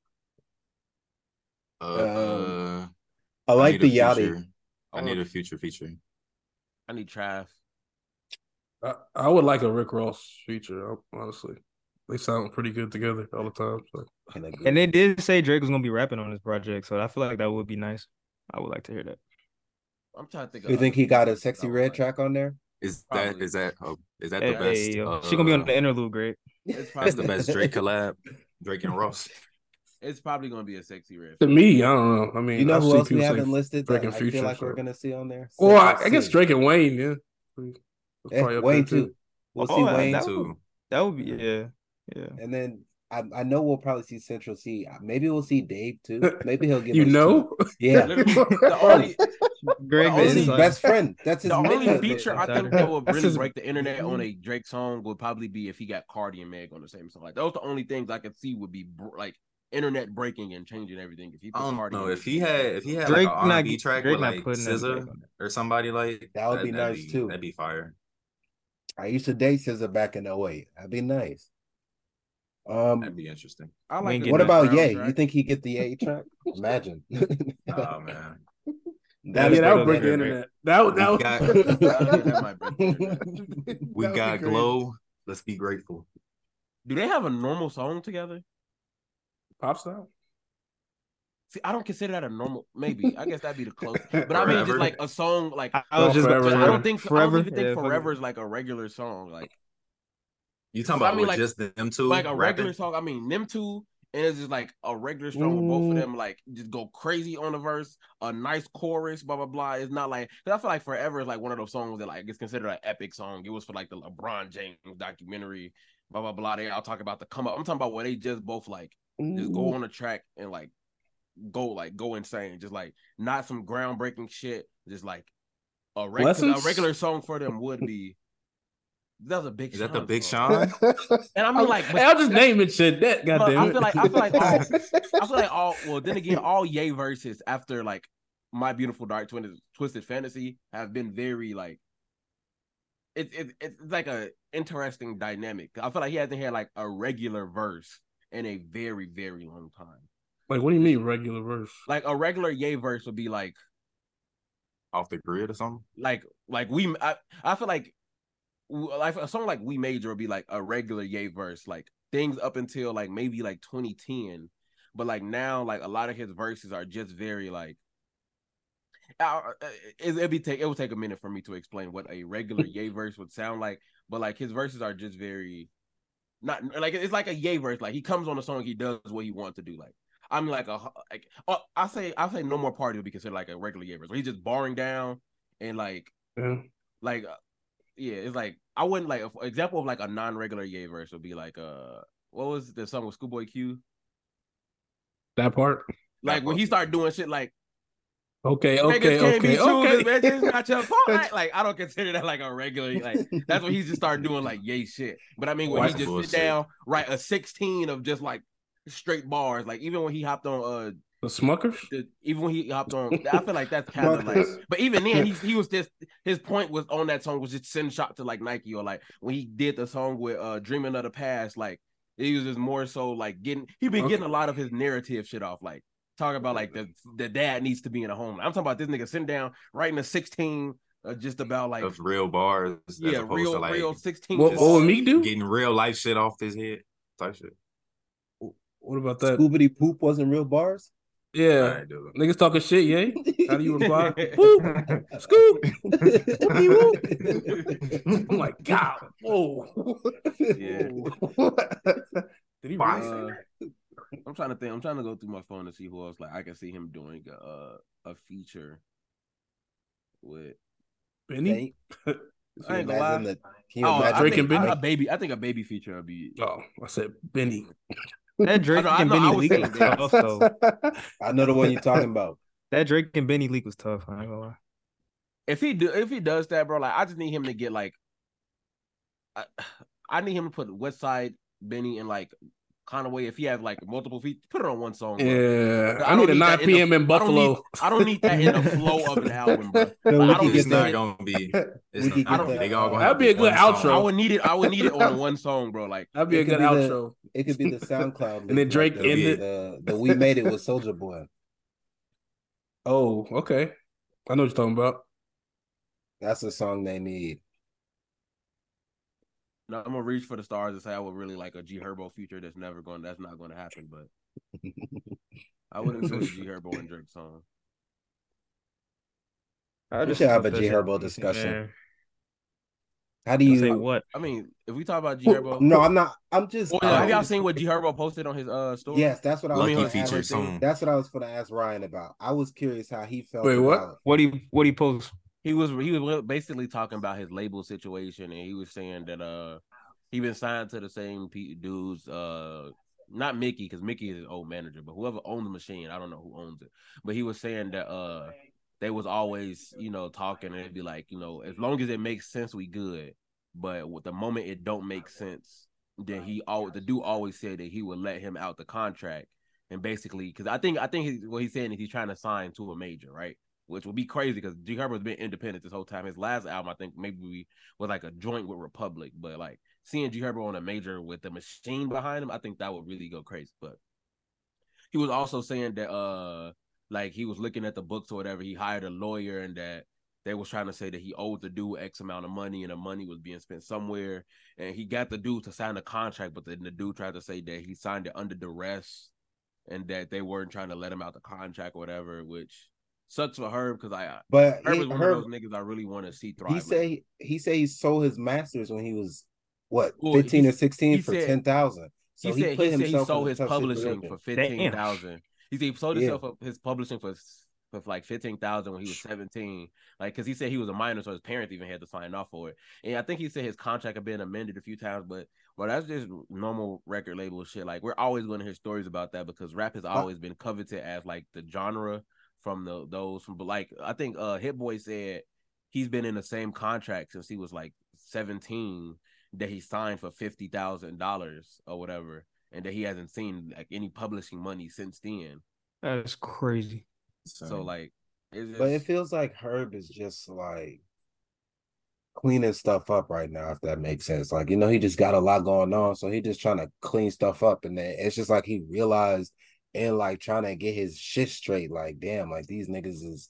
Uh, I like need the a Yachty. I Oh. need a future feature. I need Trav. I, I would like a Rick Ross feature, honestly. They sound pretty good together all the time. So And, they did say Drake was gonna be rapping on this project, so I feel like that would be nice. I would like to hear that. I'm trying to think. you of think he got a Sexyy Red like. track on there? Is that Probably. is that oh, is that Hey, the best? yo, she gonna be on uh, the interlude, Greg. It's That's the best *laughs* Drake collab. Drake and Ross. It's probably going to be a sexy riff. to me, I don't know. I mean, You know I've who else we haven't listed Drake that and I Future, feel like we're gonna see on there? Well, I, I guess Drake and Wayne, yeah. That's Eh, up Wayne there, too. We'll Oh, see Wayne that too. That would be yeah, yeah. and then I, I know we'll probably see Central Cee. Maybe we'll see Dave too. Maybe he'll *laughs* give you us know? two. Yeah. *laughs* The only *laughs* Greg, The That's only- his best friend. That's his the only feature I think that would his- really break the internet on a Drake song would probably be if he got Cardi and Meg on the same song. Like those the only things I could see would be like internet breaking and changing everything. If he put I don't Cardi know if he had if he had Drake like an R&B track Drake with like SZA Drake on there. or somebody like That would be that'd nice, too. That'd be fire. I used to date SZA back in 08. That'd be nice. Um, That'd be interesting. I like what about Brown Ye? track. You think he get the A track? Imagine. *laughs* Oh man, *laughs* That'd yeah, that would break break the the internet. That would that We would got- *laughs* That- that might break the internet. we got glow. Let's be grateful. Do they have a normal song together? Pop style. See, I don't consider that a normal. Maybe I guess that'd be the closest. But I mean, just like a song, like I, I was just Forever, I don't think I forever. don't even think Yeah, Forever it. is like a regular song. Like You talking about I about mean, with like- just them two? like a regular song. I mean, them two, and it's just like a regular song with both of them. Like just go crazy on the verse, a nice chorus, blah blah blah. It's not like because I feel like Forever is like one of those songs that like it's considered an epic song. It was for like the LeBron James documentary, blah blah blah. They I'll talk about the come up. I'm talking about where they just both like just go on the track and like go like go insane. Just like not some groundbreaking shit. Just like a, reg- a regular song for them would be. That was a big. Is that the Big song. Sean? And I mean, like, hey, I'm just naming shit. That But goddamn I feel like- I feel like all- I feel like all well then again all *laughs* Ye verses after like my beautiful dark twisted twisted fantasy have been very like it's it, it's like a interesting dynamic. I feel like he hasn't had like a regular verse in a very very long time. like, what do you mean regular verse? Like a regular Ye verse would be like Off the grid or something? like like we I, I feel like like a song like we major would be like a regular Ye verse like things up until like maybe like 2010 but like now like a lot of his verses are just very like uh, it, it'd be take it would take a minute for me to explain what a regular *laughs* Ye verse would sound like but like his verses are just very not like it's like a Ye verse like he comes on the song he does what he wants to do like I'm like a like oh, I say I say no more party would be considered like a regular Ye verse. He's just barring down and like Yeah. like uh, yeah, it's like I wouldn't like for example of like a non-regular Ye verse would be like uh what was the song with Schoolboy Q? That part. Like when he started doing shit like Okay, niggas okay, can't okay, true okay. it's not your *laughs* fault. Like, like, I don't consider that like a regular like that's when he just started doing like yay shit. But I mean when White he just bullshit. sit down, write a 16 of just like straight bars. Like even when he hopped on uh the Smuckers. the, even when he hopped on, I feel like that's kind of like. But even then, he he was just his point was on that song was just send shot to like Nike or like when he did the song with uh Dreaming of the Past, like he was just more so like getting he been getting a lot of his narrative shit off, like talking about like the the dad needs to be in a home. I'm talking about this nigga sitting down writing a 16 uh, just about like of real bars. as yeah opposed real to, like, real 16. What, what would me do? getting real life shit off his head. Type shit. What about that? Scoobity poop wasn't real bars. Yeah, Alright, dude. niggas talking shit. Yeah. *laughs* How do you reply? Whoop, *laughs* scoop. *laughs* I'm like, God, whoa. Yeah. Did he Why? really say Uh, I'm trying to think. I'm trying to go through my phone to see who else like I can see him doing a uh, a feature with. Benny? *laughs* Can I you ain't gonna lie. the? Can you Oh, I imagine Drake think and Benny? a, a baby. I think a baby feature would be. Oh, I said Benny. That Drake I and know, Benny leak was tough though. *laughs* I know the one you're talking about. That Drake and Benny leak was tough. I ain't gonna lie. If he do, if he does that, bro, like I just need him to get like. I, I need him to put West Side Benny and like Conway. If he have like multiple feet, put it on one song. bro. Yeah, I I, need a 9 that in the- p.m. in I don't Buffalo. need- I don't need that in the flow of an album, bro. *laughs* No, Like, we I don't It's get need not gonna be. *laughs* It's We could not, get they that, all gonna That'd be a one good song. outro. I would need it. I would need it on one song, bro. Like That'd be It a good be the- outro. It could be the SoundCloud. And then Drake like the, ended- the, the We Made It with Soulja Boy. Oh, okay. I know what you're talking about. That's a song they need. No, I'm gonna reach for the stars and say I would really like a G Herbo feature. That's never going. That's not going to happen. But *laughs* I wouldn't enjoy a G Herbo and Drake song. I We should have hope a that G shit- Herbo discussion. Man. How do You say what? I mean, if we talk about G Herbo, No, I'm not. I'm just. Well, have I'm y'all seen what G Herbo posted on his uh story? Yes, that's what I was. Let me Lucky gonna ask- feature everything. soon. That's what I was going to ask Ryan about. I was curious how he felt. Wait, what? about- What he what he post? He was he was basically talking about his label situation, and he was saying that uh he been signed to the same dudes uh not Mickey because Mickey is his old manager, but whoever owned the machine, I don't know who owns it. But he was saying that uh they was always you know talking and it'd be like you know as long as it makes sense, we good. But with the moment it don't make sense, then he all the dude always said that he would let him out the contract and basically because I think I think he, what he's saying is he's trying to sign to a major, right? Which would be crazy because G Herbo's been independent this whole time. His last album, I think, maybe we, was like a joint with Republic, but like seeing G Herbo on a major with the machine behind him, I think that would really go crazy. But he was also saying that uh like he was looking at the books or whatever, he hired a lawyer and that they was trying to say that he owed the dude X amount of money and the money was being spent somewhere. And he got the dude to sign a contract, but then the dude tried to say that he signed it under duress and that they weren't trying to let him out the contract or whatever, which sucks for Herb because I uh, but Herb he, is one Herb, of those niggas I really want to see thrive. he say he say he sold his masters when he was what Well, 15 he- or 16 for said- 10,000. So he, he, said put he said he sold his publishing situation. for fifteen thousand. He said he sold himself up his publishing for for like fifteen thousand when he was seventeen. Like because he said he was a minor, so his parents even had to sign off for it. And I think he said his contract had been amended a few times, but well, that's just normal record label shit. Like we're always going to hear stories about that because rap has always been coveted as like the genre from the those from. But like I think uh Hit Boy said he's been in the same contract since he was like seventeen that he signed for fifty thousand dollars or whatever, and that he hasn't seen like any publishing money since then. That's crazy. So like, it's just, But it feels like Herb is just like cleaning stuff up right now, if that makes sense. Like, you know, he just got a lot going on. So he just trying to clean stuff up. And then it's just like he realized and like trying to get his shit straight. Like, damn, like these niggas is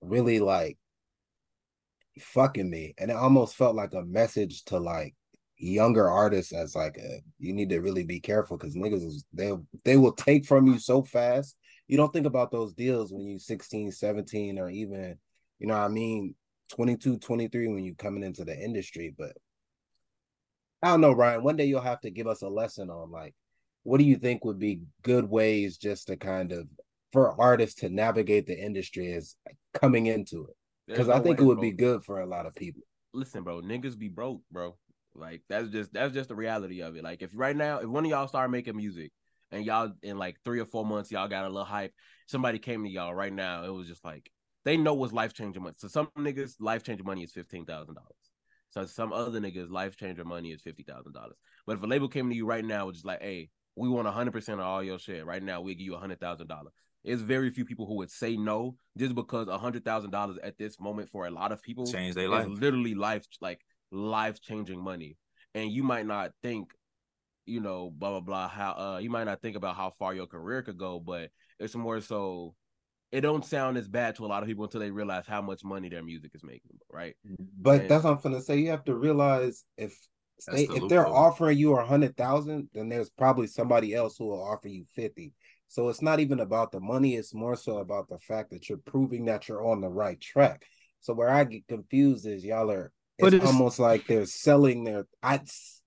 really like fucking me. And it almost felt like a message to like younger artists as like a you need to really be careful because niggas is they they will take from you so fast. You don't think about those deals when you 16, 17, or even, you know what I mean, 22, 23 when you coming into the industry. But I don't know, Ryan. One day you'll have to give us a lesson on like what do you think would be good ways just to kind of for artists to navigate the industry as coming into it because no I think way, it would bro. be good for a lot of people. listen, bro, niggas be broke, bro. Like that's just that's just the reality of it. Like if right now, if one of y'all start making music and y'all in like three or four months, y'all got a little hype, somebody came to y'all right now, it was just like they know what's life changing money. So some niggas life changing money is fifteen thousand dollars. So some other niggas life changing money is fifty thousand dollars. But if a label came to you right now, it's just like, hey, we want hundred percent of all your shit right now. We give you hundred thousand dollars. It's very few people who would say no just because hundred thousand dollars at this moment for a lot of people Change their is life. literally life like life changing money. And you might not think, you know, blah blah blah. How uh you might not think about how far your career could go, but it's more so. It don't sound as bad to a lot of people until they realize how much money their music is making, right? But And- that's what I'm gonna say. You have to realize if That's they, the if they're loophole. offering you a hundred thousand, then there's probably somebody else who will offer you fifty. So it's not even about the money; it's more so about the fact that you're proving that you're on the right track. So where I get confused is y'all are. But It's, it's- almost like they're selling their I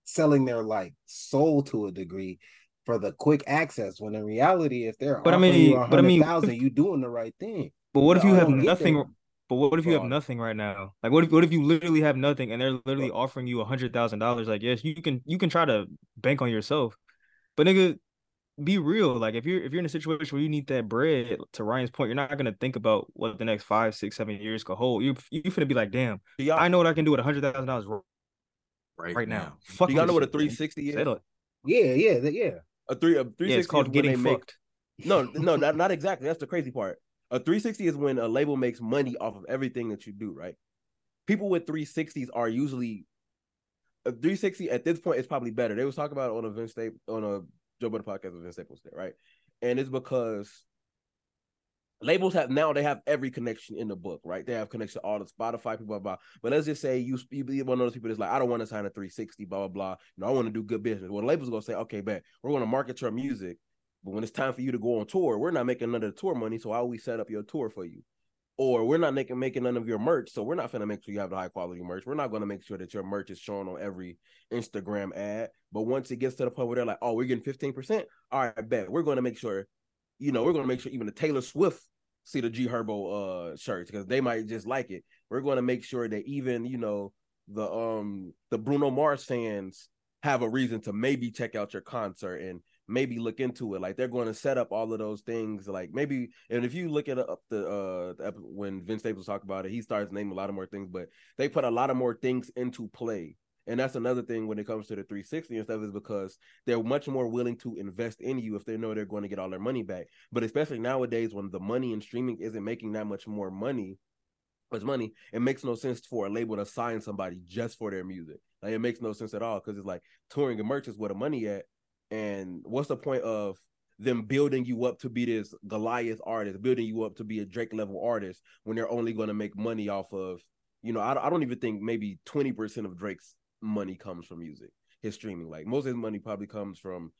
selling their like soul to a degree for the quick access. When in reality, if they're But I mean- you a but I mean, hundred thousand, you doing the right thing. But what if you Y'all have don't nothing? There. But what if you have nothing right now? Like what if what if you literally have nothing and they're literally offering you a hundred thousand dollars? Like yes, you can you can try to bank on yourself, but nigga, be real. Like if you're if you're in a situation where you need that bread, to Ryan's point, you're not gonna think about what the next five, six, seven years could hold. You you finna be like, damn, y'all, I know what I can do with a hundred thousand dollars right, right now. Fuck do y'all this know what a 360 is? Settle. Yeah, yeah, yeah. A three a 360 Yeah, it's called getting they make- fucked. No, no, not, not exactly. That's the crazy part. A 360 is when a label makes money off of everything that you do, right? People with 360s are usually a 360 at this point is probably better. They was talking about on a Vince Staples on a Joe Budden podcast with Vince Staples there, right? And it's because labels have now they have every connection in the book, right? They have connection to all the Spotify people, blah blah. But let's just say you you be one of those people that's like, I don't want to sign a 360, blah blah blah. You know, I want to do good business. Well, label's gonna say, okay, bet we're gonna market your music, but when it's time for you to go on tour, we're not making none of the tour money. So how we set up your tour for you? Or we're not making making none of your merch, so we're not gonna make sure you have the high quality merch. We're not gonna make sure that your merch is shown on every Instagram ad. But once it gets to the point where they're like, "Oh, we're getting fifteen percent," all right, bet we're gonna make sure, you know, we're gonna make sure even the Taylor Swift see the G Herbo uh shirts because they might just like it. We're gonna make sure that even you know the um the Bruno Mars fans have a reason to maybe check out your concert and maybe look into it. Like they're going to set up all of those things. Like maybe, and if you look at up the uh the, when Vince Staples talked about it, he starts naming a lot of more things. But they put a lot of more things into play. And that's another thing when it comes to the 360 and stuff is because they're much more willing to invest in you if they know they're going to get all their money back. But especially nowadays when the money in streaming isn't making that much more money, much money, it makes no sense for a label to sign somebody just for their music. Like it makes no sense at all because it's like touring and merch is where the money at, and what's the point of them building you up to be this Goliath artist, building you up to be a Drake level artist when they're only going to make money off of, you know, I, I don't even think maybe 20% of Drake's money comes from music, his streaming. Like most of his money probably comes from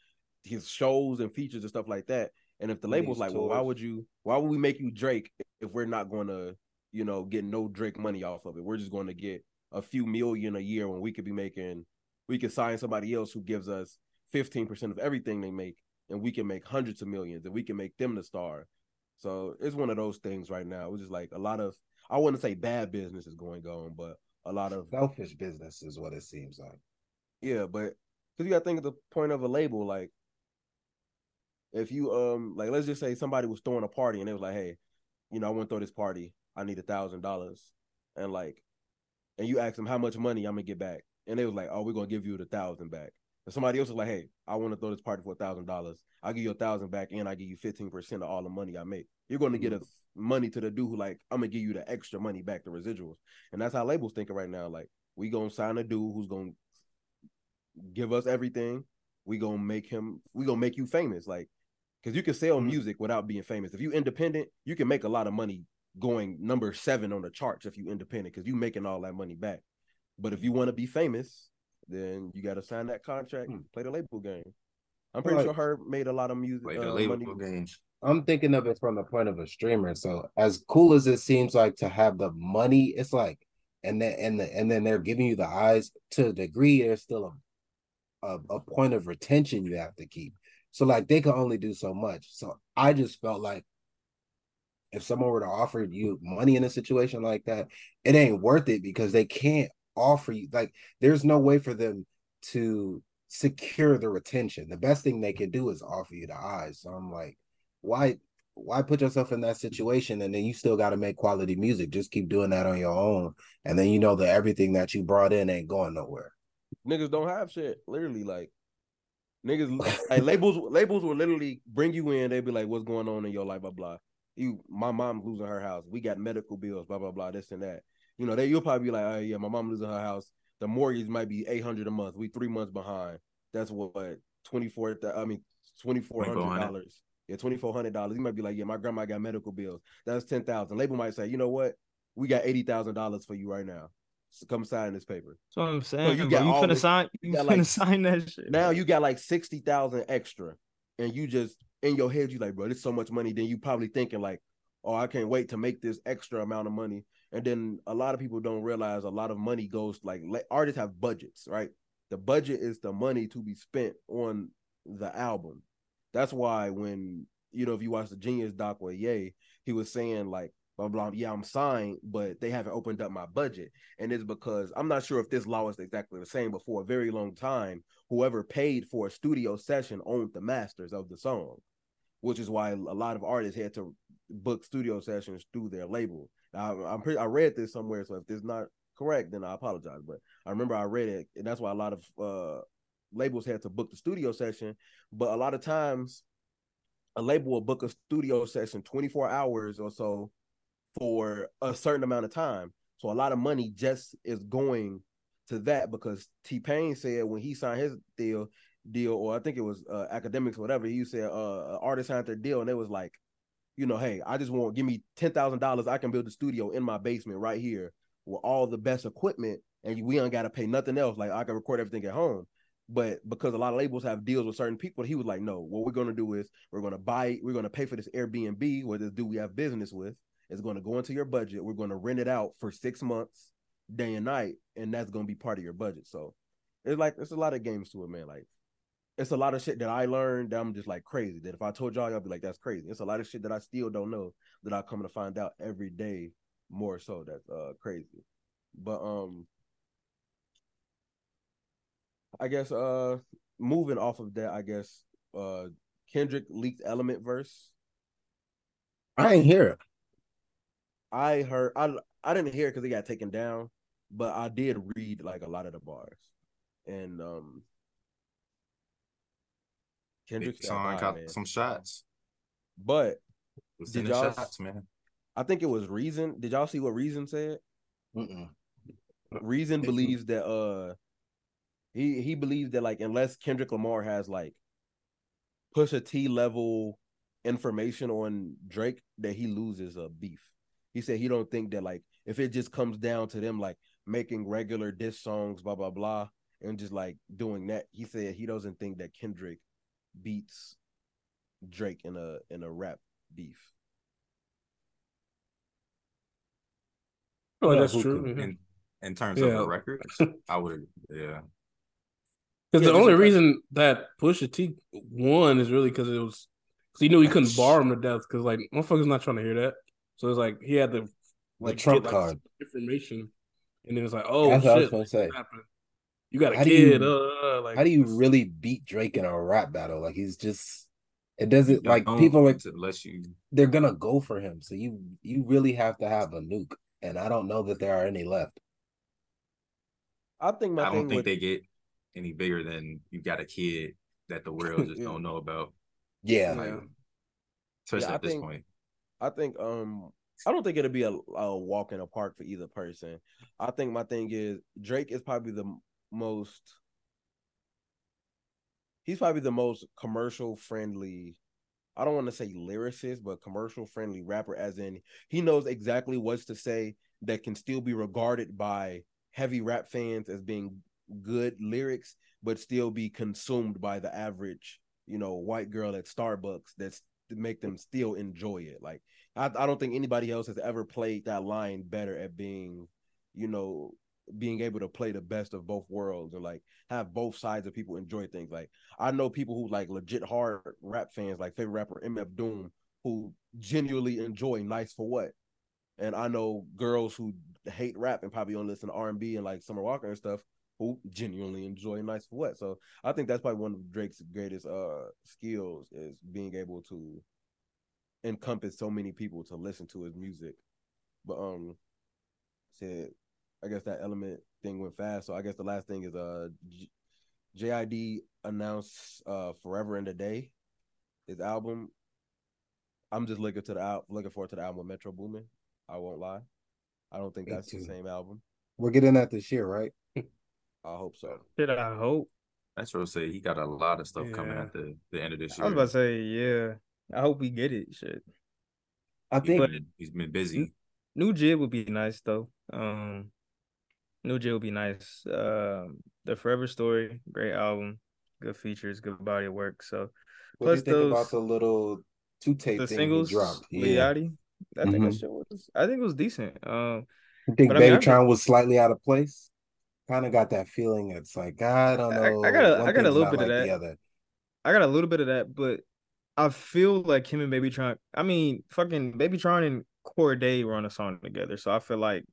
his shows and features and stuff like that. And if the label's like, well, why would you, why would we make you Drake if we're not going to, you know, get no Drake money off of it? We're just going to get a few million a year when we could be making, we could sign somebody else who gives us 15% of everything they make and we can make hundreds of millions and we can make them the star. So it's one of those things right now. It's just like a lot of I wouldn't say bad business is going on, but a lot of selfish business is what it seems like. Yeah, but because you gotta think of the point of a label, like if you um like let's just say somebody was throwing a party and it was like, hey, you know, I want to throw this party, I need a thousand dollars. And like and you ask them how much money I'm gonna get back. And they was like, Oh, we're gonna give you the thousand back. Somebody else is like, hey, I want to throw this party for a thousand dollars, I'll give you a thousand back and I give you 15% of all the money I make. You're going to get a mm-hmm. money to the dude who like, I'm gonna give you the extra money back, the residuals. And that's how labels thinking right now. Like, we gonna sign a dude who's gonna give us everything. We gonna make him, we gonna make you famous. Like, because you can sell mm-hmm. music without being famous. If you independent, you can make a lot of money going number seven on the charts if you independent, because you making all that money back. But if you want to be famous, then you got to sign that contract, hmm. play the label game. I'm pretty sure Herb made a lot of music. Play the uh, label money. games. I'm thinking of it from the point of a streamer. So as cool as it seems like to have the money, it's like, and then and the, and then they're giving you the eyes to a degree. There's still a, a a point of retention you have to keep. So like they can only do so much. So I just felt like if someone were to offer you money in a situation like that, it ain't worth it because they can't offer you like there's no way for them to secure the retention. The best thing they can do is offer you the eyes. So I'm like, why why put yourself in that situation and then you still got to make quality music? Just keep doing that on your own, and then you know that everything that you brought in ain't going nowhere. Niggas don't have shit. Literally, like niggas *laughs* like labels labels will literally bring you in. They be like, "What's going on in your life?" Blah blah. You, my mom losing her house. We got medical bills. Blah blah blah. This and that. You know, they you'll probably be like, oh yeah, my mom losing her house. The mortgage might be eight hundred a month. We three months behind. That's what twenty four. I mean twenty four hundred dollars. Yeah, twenty four hundred dollars. You might be like, yeah, my grandma got medical bills. That's ten thousand. Label might say, you know what? We got eighty thousand dollars for you right now. So come sign this paper. That's what I'm saying. So you got you finna this, sign. You, you finna like, sign that shit. Now you got like sixty thousand extra, and you just in your head you like, bro, this so much money. Then you probably thinking like, oh, I can't wait to make this extra amount of money. And then a lot of people don't realize a lot of money goes like artists have budgets, right? The budget is the money to be spent on the album. That's why when you know if you watch the Genius doc with Ye, he was saying like blah blah. Yeah, I'm signed, but they haven't opened up my budget, and it's because I'm not sure if this law is exactly the same. But for a very long time, whoever paid for a studio session owned the masters of the song, which is why a lot of artists had to book studio sessions through their label. I, I'm pretty. I read this somewhere, so if this is not correct, then I apologize. But I remember I read it, and that's why a lot of uh, labels had to book the studio session. But a lot of times, a label will book a studio session 24 hours or so for a certain amount of time. So a lot of money just is going to that because T Pain said when he signed his deal, deal, or I think it was uh, Akademiks, whatever. He said uh, artist signed their deal, and it was like you know, hey, I just want give me ten thousand dollars. I can build a studio in my basement right here with all the best equipment, and we ain't got to pay nothing else. Like I can record everything at home. But because a lot of labels have deals with certain people, he was like, no, what we're gonna do is we're gonna buy, we're gonna pay for this Airbnb where this dude we have business with is gonna go into your budget. We're gonna rent it out for six months, day and night, and that's gonna be part of your budget. So it's like it's a lot of games to it, man. Like it's a lot of shit that I learned that I'm just like crazy. That if I told y'all, y'all be like, that's crazy. It's a lot of shit that I still don't know that I come to find out every day more so. That's uh crazy. But um I guess uh moving off of that, I guess uh Kendrick leaked Element verse? I ain't hear it. I heard I I didn't hear it because it got taken down, but I did read like a lot of the bars, and um, Kendrick Sean got some shots. But Did y'all- shots, man. I think it was Reason. Did y'all see what Reason said? Mm-mm. Reason *laughs* believes that uh he he believes that like unless Kendrick Lamar has like Pusha T level information on Drake, that he loses a beef. He said he don't think that like if it just comes down to them like making regular diss songs, blah blah blah, and just like doing that, he said he doesn't think that Kendrick beats Drake in a in a rap beef. Oh, that's true. could- yeah. In in terms Yeah. of the record, *laughs* I would yeah. Because Yeah, the only because- reason that Pusha T won is really because it was because he knew he couldn't bar him to death. Because like motherfuckers not trying to hear that, so it's like he had to like trump get, like, card. information, and then it's like, oh That's what I was shit, gonna say. happened? You got a How do you- kid. uh, like How do you really beat Drake in a rap battle? Like he's just it doesn't like people like unless you they're gonna go for him. So you you really have to have a nuke. And I don't know that there are any left. I think my I don't think with they get any bigger than you got a kid that the world just *laughs* Yeah. don't know about. Yeah. Like, Yeah. especially Yeah, I at this think- point. I think um I don't think it'll be a, a walk in the park for either person. I think my thing is Drake is probably the m- most he's probably the most commercial friendly I don't want to say lyricist, but commercial friendly rapper as in he knows exactly what to say that can still be regarded by heavy rap fans as being good lyrics but still be consumed by the average, you know, white girl at Starbucks that's make them still enjoy it. Like I, I don't think anybody else has ever played that line better at being, you know, being able to play the best of both worlds and like have both sides of people enjoy things. Like I know people who like legit hard rap fans, like favorite rapper MF Doom, who genuinely enjoy Nice for What. And I know girls who hate rap and probably only listen to R and B and like Summer Walker and stuff who genuinely enjoy Nice for What. So I think that's probably one of Drake's greatest uh skills is being able to encompass so many people to listen to his music. But um said I guess that element thing went fast. So I guess the last thing is uh J- JID announced uh Forever in the Day, his album. I'm just looking to the out looking forward to the album with Metro Boomin. I won't lie. I don't think Me that's the same album. We're getting that this year, right? *laughs* I hope so. Did I hope? That's what I say. He got a lot of stuff coming at the, the end of this year. I was about to say, yeah. I hope we get it. Shit. I He's think been- he's been busy. New Jid would be nice though. Um, New Jid would be nice. Um, the Forever Story, great album, good features, good body of work. So what do you think those- about the little two tape the thing singles, dropped? Yeah. I think that Mhm. shit was. I think it was decent. Um, You think But I mean, Tron was slightly out of place? Kind of got that feeling. It's like I don't know. I got a- I got a little bit of like the that. I got a little bit of that, but I feel like him and Baby Tron. I mean, fucking Baby Tron and Cordae were on a song together, so I feel like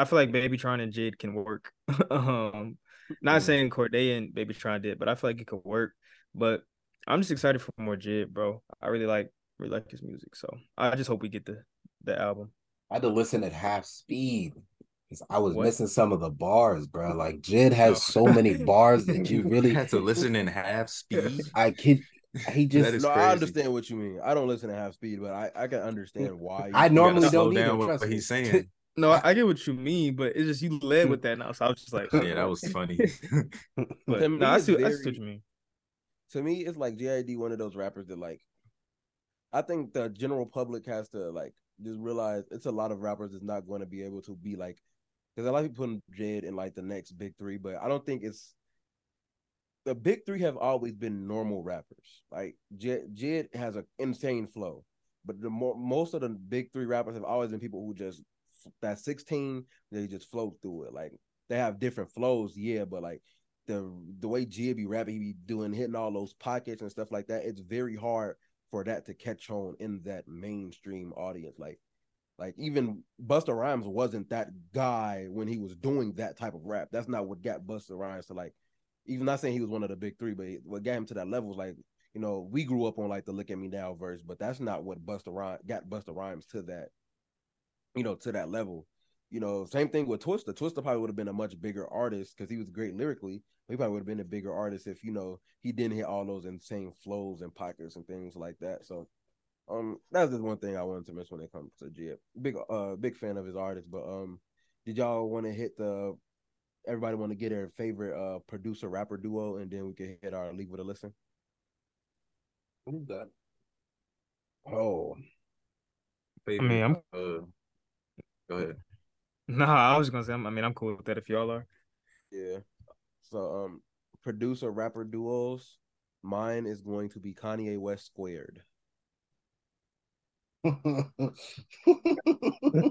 I feel like Baby Tron and Jid can work. *laughs* um, not saying Cordae and Baby Tron did, but I feel like it could work. But I'm just excited for more Jid, bro. I really like really like his music, so I just hope we get the the album. I had to listen at half speed because I was What? missing some of the bars, bro. Like Jid has No. so many bars that you *laughs* really. had to listen in half speed. I kid. He just. is no, I understand what you mean. I don't listen to half speed, but I, I can understand why. I normally gotta slow don't either, down what he's *laughs* saying. No, I, I get what you mean, but it's just you led with that now, so I was just like, Yeah, that was funny. *laughs* But To no, me, I it's see, I see what you mean. to me, it's like JID, one of those rappers that like. I think the general public has to like just realize it's a lot of rappers that's not going to be able to be like, because a lot of people putting Jid in like the next big three, but I don't think it's. The big three have always been normal rappers. Like Jid, Jid has an insane flow, but the more most of the big three rappers have always been people who just that sixteen they just float through it. Like they have different flows, yeah, but like the the way Jid be rapping, he be doing hitting all those pockets and stuff like that. It's very hard for that to catch on in that mainstream audience. Like, like even Busta Rhymes wasn't that guy when he was doing that type of rap. That's not what got Busta Rhymes to like. Even not saying he was one of the big three, but what got him to that level was like you know, we grew up on like the "Look at Me Now" verse, but that's not what Busta Rhymes got Busta Rhymes to that, you know, to that level. You know, same thing with Twista. Twista probably would have been a much bigger artist because he was great lyrically. He probably would have been a bigger artist if you know he didn't hit all those insane flows and pockets and things like that. So, um, that's just one thing I wanted to mention when it comes to G. Big, uh, big fan of his artist. But um, did y'all want to hit the? Everybody want to get their favorite uh producer rapper duo, and then we can hit our leave with a listen. Who's that? Oh, Favorite, mean, I'm- uh, go ahead. No, I was gonna say. I'm- I mean, I'm cool with that if y'all are. Yeah. So um producer rapper duos. Mine is going to be Kanye West squared.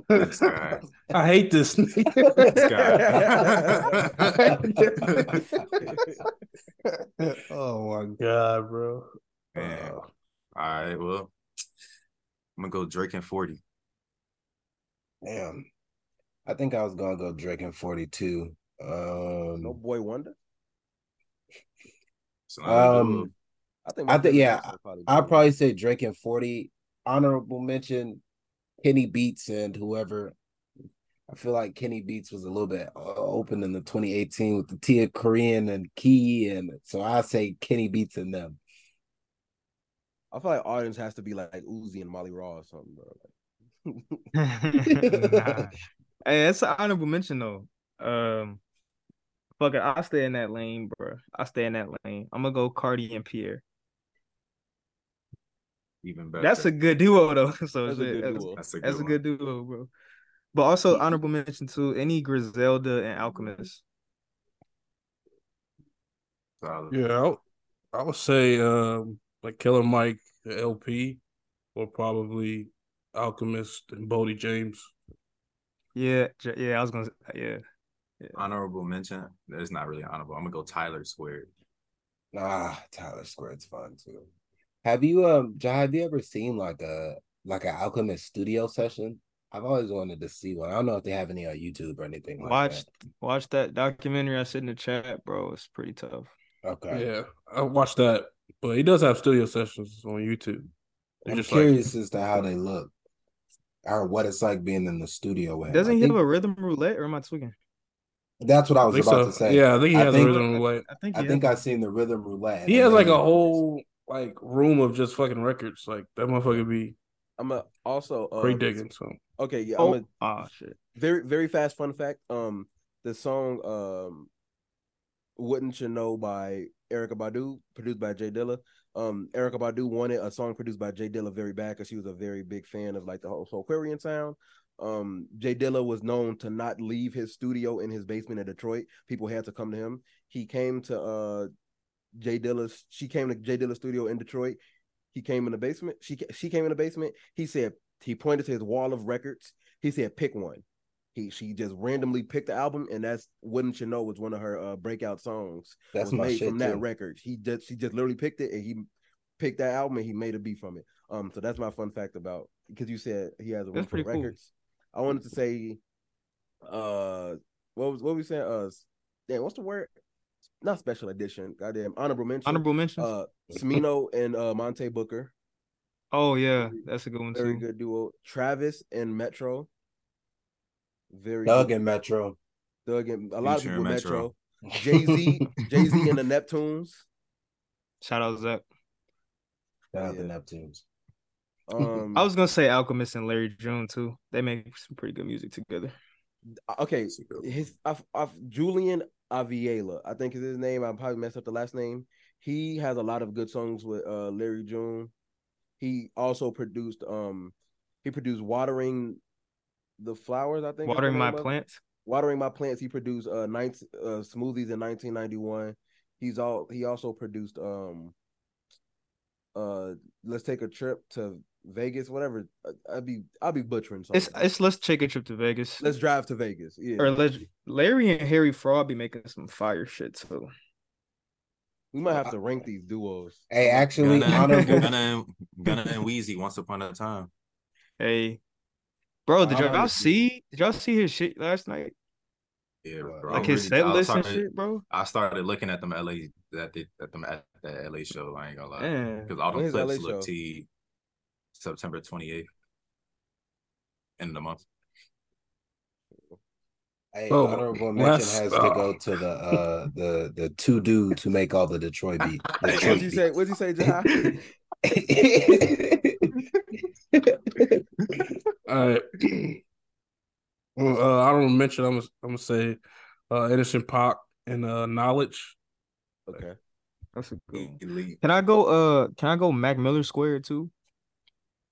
This guy. *laughs* I hate this. *laughs* oh my god, bro. Man. Uh, All right, well, I'm gonna go Drake and 40. Damn. I think I was gonna go Drake and 42. No Um, boy wonder. So Um. I think I think- yeah, favorite person would I'll probably say Drake and 40. Honorable mention Kenny Beats and whoever. I feel like Kenny Beats was a little bit uh, open in the 2018 with the Tia Korean and Key, and so I say Kenny Beats and them. I feel like audience has to be like, like Uzi and Maaly Raw or something, bro. Nah. *laughs* Hey, that's an honorable mention though. Um, fuck it, I stay in that lane, bro. I stay in that lane. I'm gonna go Carti and Pi'erre. even better. That's a good duo though. *laughs* So That's a good that's, duo. That's a good, that's a good duo, bro. But also honorable mention to Any Griselda and Alchemist. Solid. yeah, I would, I would say um like Killer Mike, the LP, or probably Alchemist and Boldy James. Yeah, yeah. I was gonna. Yeah, Honorable mention. That's not really honorable. I'm gonna go Tyler Squared. Ah, Tyler Squared's fun too. Have you um Jai, have you ever seen like a like an Alchemist studio session? I've always wanted to see one. I don't know if they have any on YouTube or anything like watch watch that documentary I said in the chat, bro. It's pretty tough. Okay. Yeah, I watched that, but he does have studio sessions on YouTube. They're I'm just like curious as to how they look or what it's like being in the studio with. Doesn't I he think- have a rhythm roulette, or am I tweaking? That's what I I was think about so. to say. Yeah, I think he I has think- a rhythm roulette. I think I think I've seen the rhythm roulette. He has like a whole like room of just fucking records. Like that motherfucker be I'm a also uh, great digging. So Okay, yeah, I'm Oh, a oh shit. very very fast fun fact. Um, the song um, "Wouldn't You Know" by Erykah Badu, produced by J Dilla. Um, Erykah Badu wanted a song produced by J Dilla very bad because she was a very big fan of like the whole Soulquarian sound. Um, J Dilla was known to not leave his studio in his basement in Detroit. People had to come to him. He came to uh J Dilla's. She came to J Dilla's studio in Detroit. He came in the basement. She she came in the basement. He said he pointed to his wall of records. He said, "Pick one." He she just randomly picked the album, and that's "Wouldn't You Know" was one of her uh, breakout songs. That's my made shit from that record. He just she just literally picked it, and he picked that album, and he made a beat from it. Um, so that's my fun fact about because you said he has a room That's full of pretty cool. records. I wanted to say, uh, what was what we saying? Uh, damn, what's the word? Not special edition. Goddamn, honorable mention. Honorable mention. Uh, Smino and uh Monte Booker, oh yeah, that's a good one too. very too. good duo. Travis and Metro, very Doug good. and Metro. Doug and a lot of people. Metro, Metro. Jay Z, *laughs* Jay Z and the Neptunes. Shout out Zach. Shout out the Neptunes. Um, I was gonna say Alchemist and Larry June too. They make some pretty good music together. okay. That's a good one. His of, of Julian Aviela, I think is his name. I probably messed up the last name. He has a lot of good songs with uh Larry June. He also produced um he produced Watering the Flowers, I think. Watering my name of plants. Watering My Plants. He produced uh, 19, uh Smoothies in 1991. He's all he also produced um uh Let's Take a Trip to Vegas, whatever. I- I'd be I'll be butchering something. It's it's let's take a trip to Vegas. Let's drive to Vegas. Yeah. or let's Larry and Harry Fraud be making some fire shit too. we might have to rank these duos. Hey, actually, Gunna, honorable. Gunna, and, Gunna and Wheezy once upon a time. Hey, bro, did y'all Honorable- see? Did y'all see his shit last night? Yeah, Like bro. Like I'm his really- set I list and started- shit, bro. I started looking at them LA at the at them at the LA show. I ain't gonna lie, because all the clips look show? T September twenty eighth, end of the month. Hey, Oh, honorable mention let's- has to go to the uh the the two dudes who make all the Detroit beat. *laughs* What'd Detroit you say? What'd you say, Jai? *laughs* *laughs* beats. All right. *clears throat* Well, uh, I don't mention. I'm. Gonna, I'm gonna say, uh, Innocent Pac and uh, Knowledge. Okay. That's a good. one. Elite. Can I go? Uh, can I go Mac Miller Square too?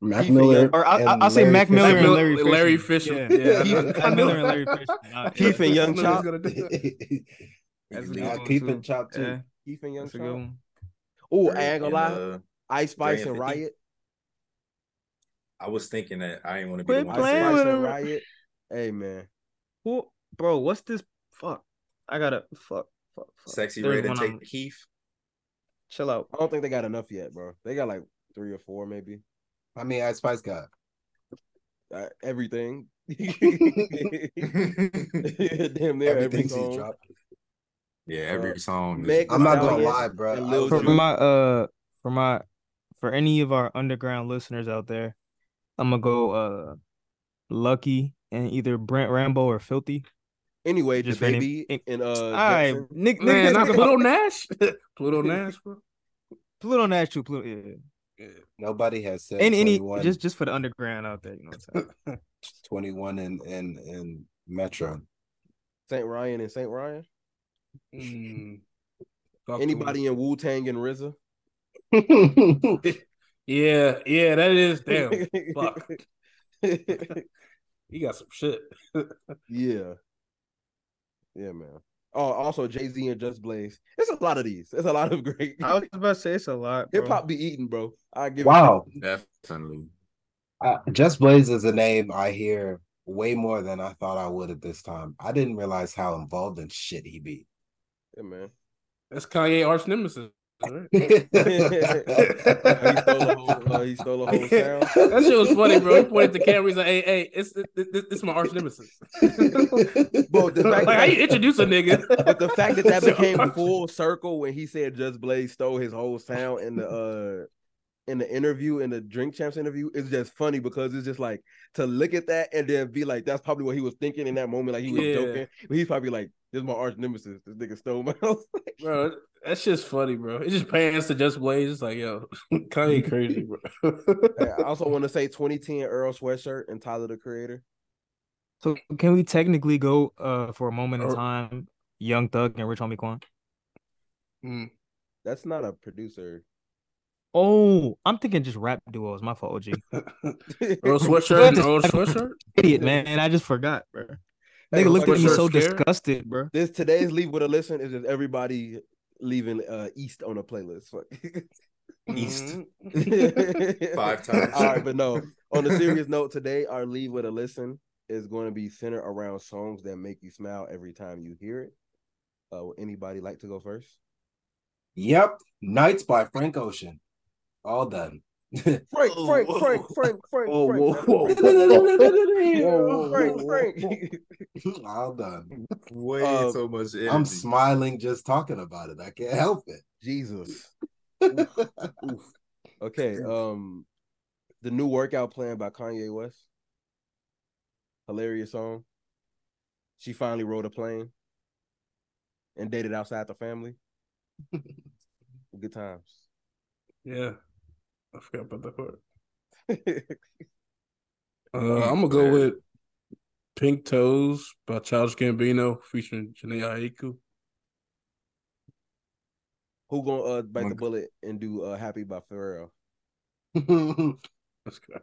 Mac Keith Miller, Or I, I, I'll say Larry Mac Miller and Larry Larry Fisher. Fisher. Larry Fisher. Yeah, Keith- I- *laughs* Mac Miller and Larry Fisher. *laughs* Keith and Young I knew he was Chop. gonna do that. *laughs* That's a good Nah, one, Keith too. and Chop too. Yeah, Keith and Young that's a Chop. good one. Oh, I ain't gonna lie. uh, Ice Spice and and 50. Riot. I was thinking that I didn't want to be the one. Ice playing with and him. Riot. Hey man. Who, bro? What's this? Fuck. I gotta fuck. Fuck. fuck. Sexy There's Red and one take I'm- Keith. Chill out. I don't think they got enough yet, bro. They got like three or four, maybe. I mean, Ice Spice got. Uh, everything. *laughs* Damn Everything near every she's song. dropped. Yeah, every Uh, song. is- Meg I'm not gonna Stallion lie, bro. and Lil was For Juke. my uh, for my, for any of our underground listeners out there, I'm gonna go uh, Lucki and either Brent Rambo or Filthy. Anyway, Just the for any- baby and uh All right, Jackson. Nick, Man, Nick, not Pluto Nash. *laughs* Pluto *laughs* Nash, bro. Pluto Nash too. Pluto, yeah. Yeah. Nobody has said Any, any, just, just for the underground out there, you know what I'm saying? *laughs* 21 in, in, in Metro. Saint Ryan and Saint Ryan. Mm. Anybody in Wu Tang and RZA? Him. Yeah, yeah, that is damn. Fuck. *laughs* He got some shit. *laughs* yeah. Yeah, man. Oh, also Jay Z and Just Blaze. It's a lot of these. It's a lot of great I was about to say it's a lot. Hip hop be eating, bro. I give wow. Definitely. Uh, Just Blaze is a name I hear way more than I thought I would at this time. I didn't realize how involved in shit he be. Yeah, man. That's Kanye arch nemesis. He stole a whole. Uh, he stole a whole sound. *laughs* That shit was funny, bro. He pointed to camera. He's like, "Hey, hey, it's it's, it's my arch nemesis." *laughs* Bro, the fact like, how that- you introduce a nigga? But the fact that that *laughs* became full circle when he said Just Blaze stole his whole sound in the uh in the interview in the Drink Champs interview is just funny because it's just like to look at that and then be like, that's probably what he was thinking in that moment. Like he was Yeah. joking, but he's probably like, "This is my arch nemesis. This nigga stole my house." bro, that just funny, bro. It just pans to just blaze. It's like, yo, *laughs* Kanye crazy, bro. Hey, I *laughs* also want to say 2010 Earl Sweatshirt and Tyler the Creator. So can we technically go uh for a moment in time, Young Thug and Rich Homie Quan? Mm. That's not a producer. Oh, I'm thinking just rap duos. My fault, OG. *laughs* Earl sweatshirt, and Earl sweatshirt. Idiot, man. I just forgot, bro. Hey, looked at me so scared? disgusted, bro. This today's leave with a listen is just everybody leaving uh East on a playlist. Fuck. *laughs* East. Mhm. *laughs* Five *laughs* times. All right, but no. On a serious note, today our leave with a listen is going to be centered around songs that make you smile every time you hear it. Uh, would anybody like to go first? Yep. Nights by Frank Ocean. All done. Frank, Frank, Frank, Frank, Frank, *laughs* Frank, Whoa, whoa, Frank. whoa, Whoa, Frank, Frank. All done. Way Um, so much energy. I'm smiling just talking about it. I can't help it. Jesus. *laughs* Oof. Okay. Um, the new workout plan by Kanye West. Hilarious song. She finally rode a plane and dated outside the family. *laughs* Good times. Yeah, I forgot about that part. *laughs* Uh, I'm gonna go with Pink Toes by Childish Gambino featuring Jhené Aiko. Who gonna uh, bite the bullet and do uh, "Happy" by Pharrell? That's good.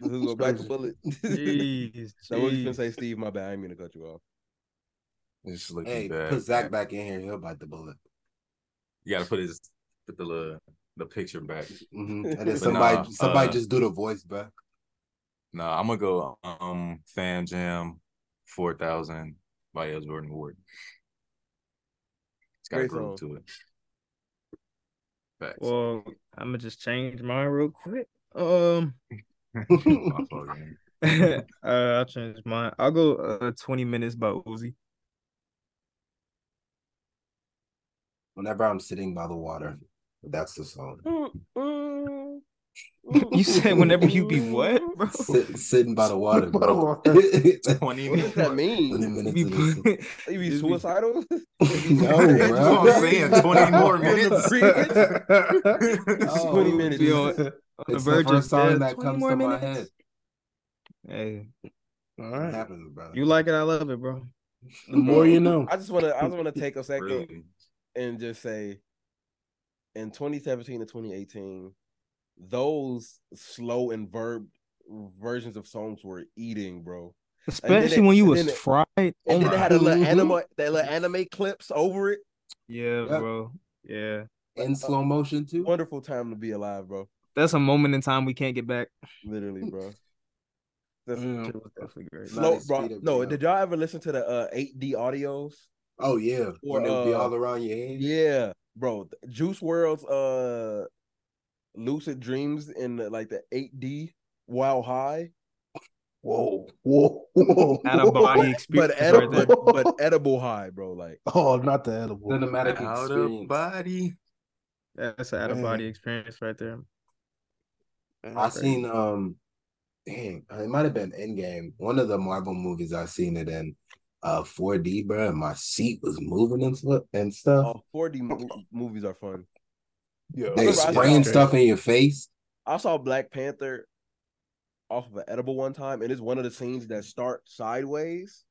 Who's gonna bite the crazy. bullet? Jeez, Now, what you gonna say, Steve? My bad. I didn't mean to cut you off. It's looking hey, bad. put Zach back in here. He'll bite the bullet. You gotta put his put the little, the picture back. Mhm. *laughs* And then somebody, nah, somebody uh, just do the voice back. No, I'm gonna go um Fam Jam four thousand by L. Jordan Ward. It's got a Great groove to it. Facts. Well, I'm gonna just change mine real quick. Um, *laughs* My *laughs* fault, man. uh, I'll change mine. I'll go uh 20 minutes by Uzi. Whenever I'm sitting by the water, that's the song. *laughs* You said whenever you be what, bro? Sit, sitting by the water. By the bro. *laughs* Twenty What does that minutes. Twenty mean? minutes Be of this- put- You be Just be- suicidal? *laughs* No, That's bro. what I'm saying. Twenty more minutes. bridge? Oh, 20 minutes. Be on, on the It's the first song that comes more to my head. Hey, all right. What happens, brother? you like it? I love it, bro. The more you know. I just want to. I just want to take a second Really. and just say, in 2017 and 2018, those slow and verb versions of songs were eating, bro. Especially it- when you and was then it- fried. And Oh then they had a little anime, that little anime clips over it. Yeah, Yep. bro. Yeah. In slow motion too. Wonderful time to be alive, bro. That's a moment in time we can't get back. Literally, bro. *laughs* That's Yeah. Shit was definitely great. Slow, bro. speed up, No, did y'all ever listen to the uh 8D audios? Oh yeah, when it'll be uh, all around your head. Yeah, bro. Juice WRLD's uh Lucid Dreams in the, like the 8D Wow High. Whoa, whoa, whoa. Out of body *laughs* experience right edible, there. but, but *laughs* edible high, bro. Like Oh, not the edible. Cinematic Out of body. That's an out of body experience right there. I seen um, dang, it might have been Endgame. One of the Marvel movies I seen it in, uh, 4D, bro. And my seat was moving and stuff and stuff. oh, 4D movies are fun. Yeah. they remember spraying stuff in your face. I saw Black Panther off of an edible one time, and it's one of the scenes that start sideways.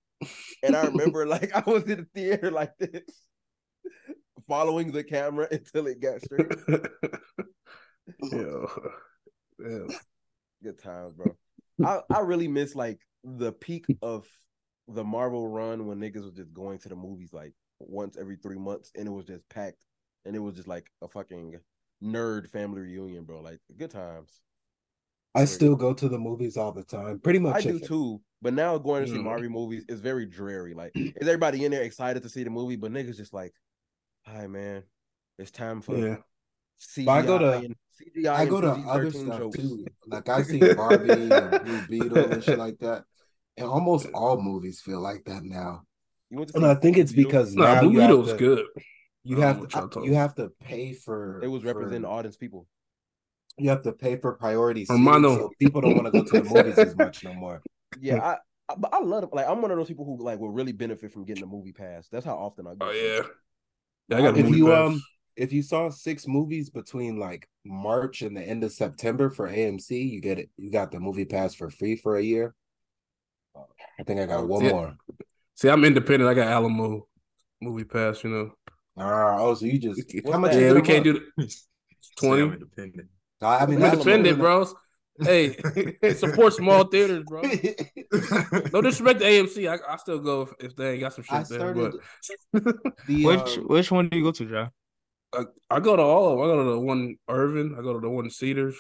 And I remember *laughs* like *laughs* I was in the theater like this, following the camera *laughs* until it got straight. yeah. Yeah. Good times, bro. I, I really miss like the peak of the Marvel run when niggas was just going to the movies like once every three months and it was just packed and it was just like a fucking nerd family reunion, bro. Like good times. I still go to the movies all the time. Pretty much. I do too. But now going to see Mm. Marvel movies is very dreary. Like is everybody in there excited to see the movie, but niggas just like, hi man, it's time for Yeah. CGI But I go to- and CGI I go to other stuff jokes. too. Like I see *laughs* Barbie and Blue Beetle and shit like that. And almost all movies feel like that now. You went to And I think it's because No, now Blue you have Beetle's to, good. you have to y'all you have to pay for it was representing for, audience people. you have to pay for priorities. seating, Hermano. so people don't want to go to the movies as much no more. *laughs* Yeah, I, I but I love it. Like I'm one of those people who like will really benefit from getting a movie pass. That's how often I go. Oh yeah. Yeah, I got if you pass. um if you saw six movies between like March and the end of September for AMC, you get it. You got the movie pass for free for a year. I think I got one Yeah. more. See, I'm independent. I got Alamo movie pass, you know. Ah, oh, so you just What's how much? Yeah, we can't month? do *laughs* 20. I'm independent. I mean, I'm independent, more bros. Hey, *laughs* support small theaters, bro. *laughs* No disrespect to AMC. I, I still go if, if they ain't got some shit I there. But the Which um, which one do you go to, John? I, I go to all of them. I go to the one Irvin. I go to the one Cedars.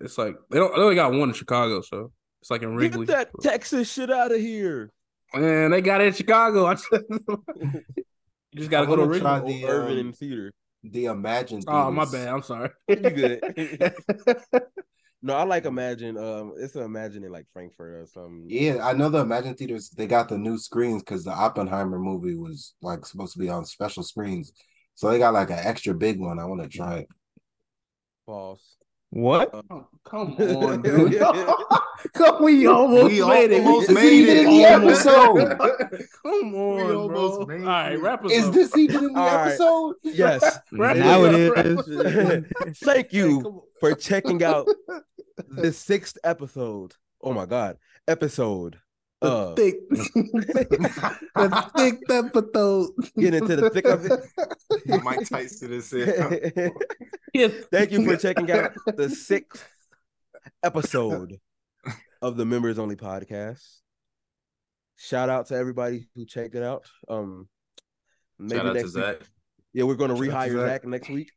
It's like they don't. They only got one in Chicago, so it's like in Wrigley. Get that Texas shit out of here. Man, they got it in Chicago. I just, *laughs* you just got to I go to Wrigley. try the, Urban um, and Theater. the Emagine. Oh, my bad. I'm sorry. *laughs* You good. *laughs* No, I like Emagine. Um, it's a Emagine in like Frankfort or something. Yeah, I know the Emagine theaters. They got the new screens because the Oppenheimer movie was like supposed to be on special screens, so they got like an extra big one. I want to try it. False. What? Oh, come on, dude. *laughs* come, we almost We made it. almost We- made we it. in The episode. *laughs* come on, We almost bro. made All right, wrap us Is up. this even in the All right. episode? *laughs* Yes. Wrap Now up, it wrap is. Thank you come for checking out the sixth episode. Oh my god, episode. The Uh, thick, *laughs* the thick episode. get into the thick of it. Mike Tyson is here. Yeah. Thank you for checking out the sixth episode of the Members Only podcast. Shout out to everybody who checked it out. Um, maybe Shout out to next week. Zach. Yeah, we're going to Shout out to rehire Zach. Zach next week.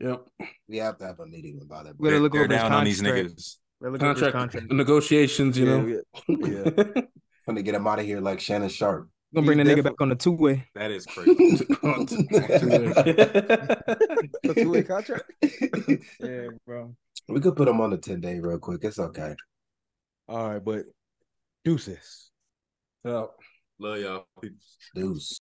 Yep. We have to have a meeting about it. We gotta look Bear over down on these contract. niggas. Gotta look over his Contract, contract. negotiations, you yeah, know. we- yeah. I'm *laughs* gonna get him out of here like Shannon Sharpe. Gonna bring the nigga back on the two way. That is crazy. *laughs* Two-way contract. *laughs* Yeah, bro. we could put him on the 10 day real quick. It's okay. All right, but deuces. Yeah. Love y'all. Deuce.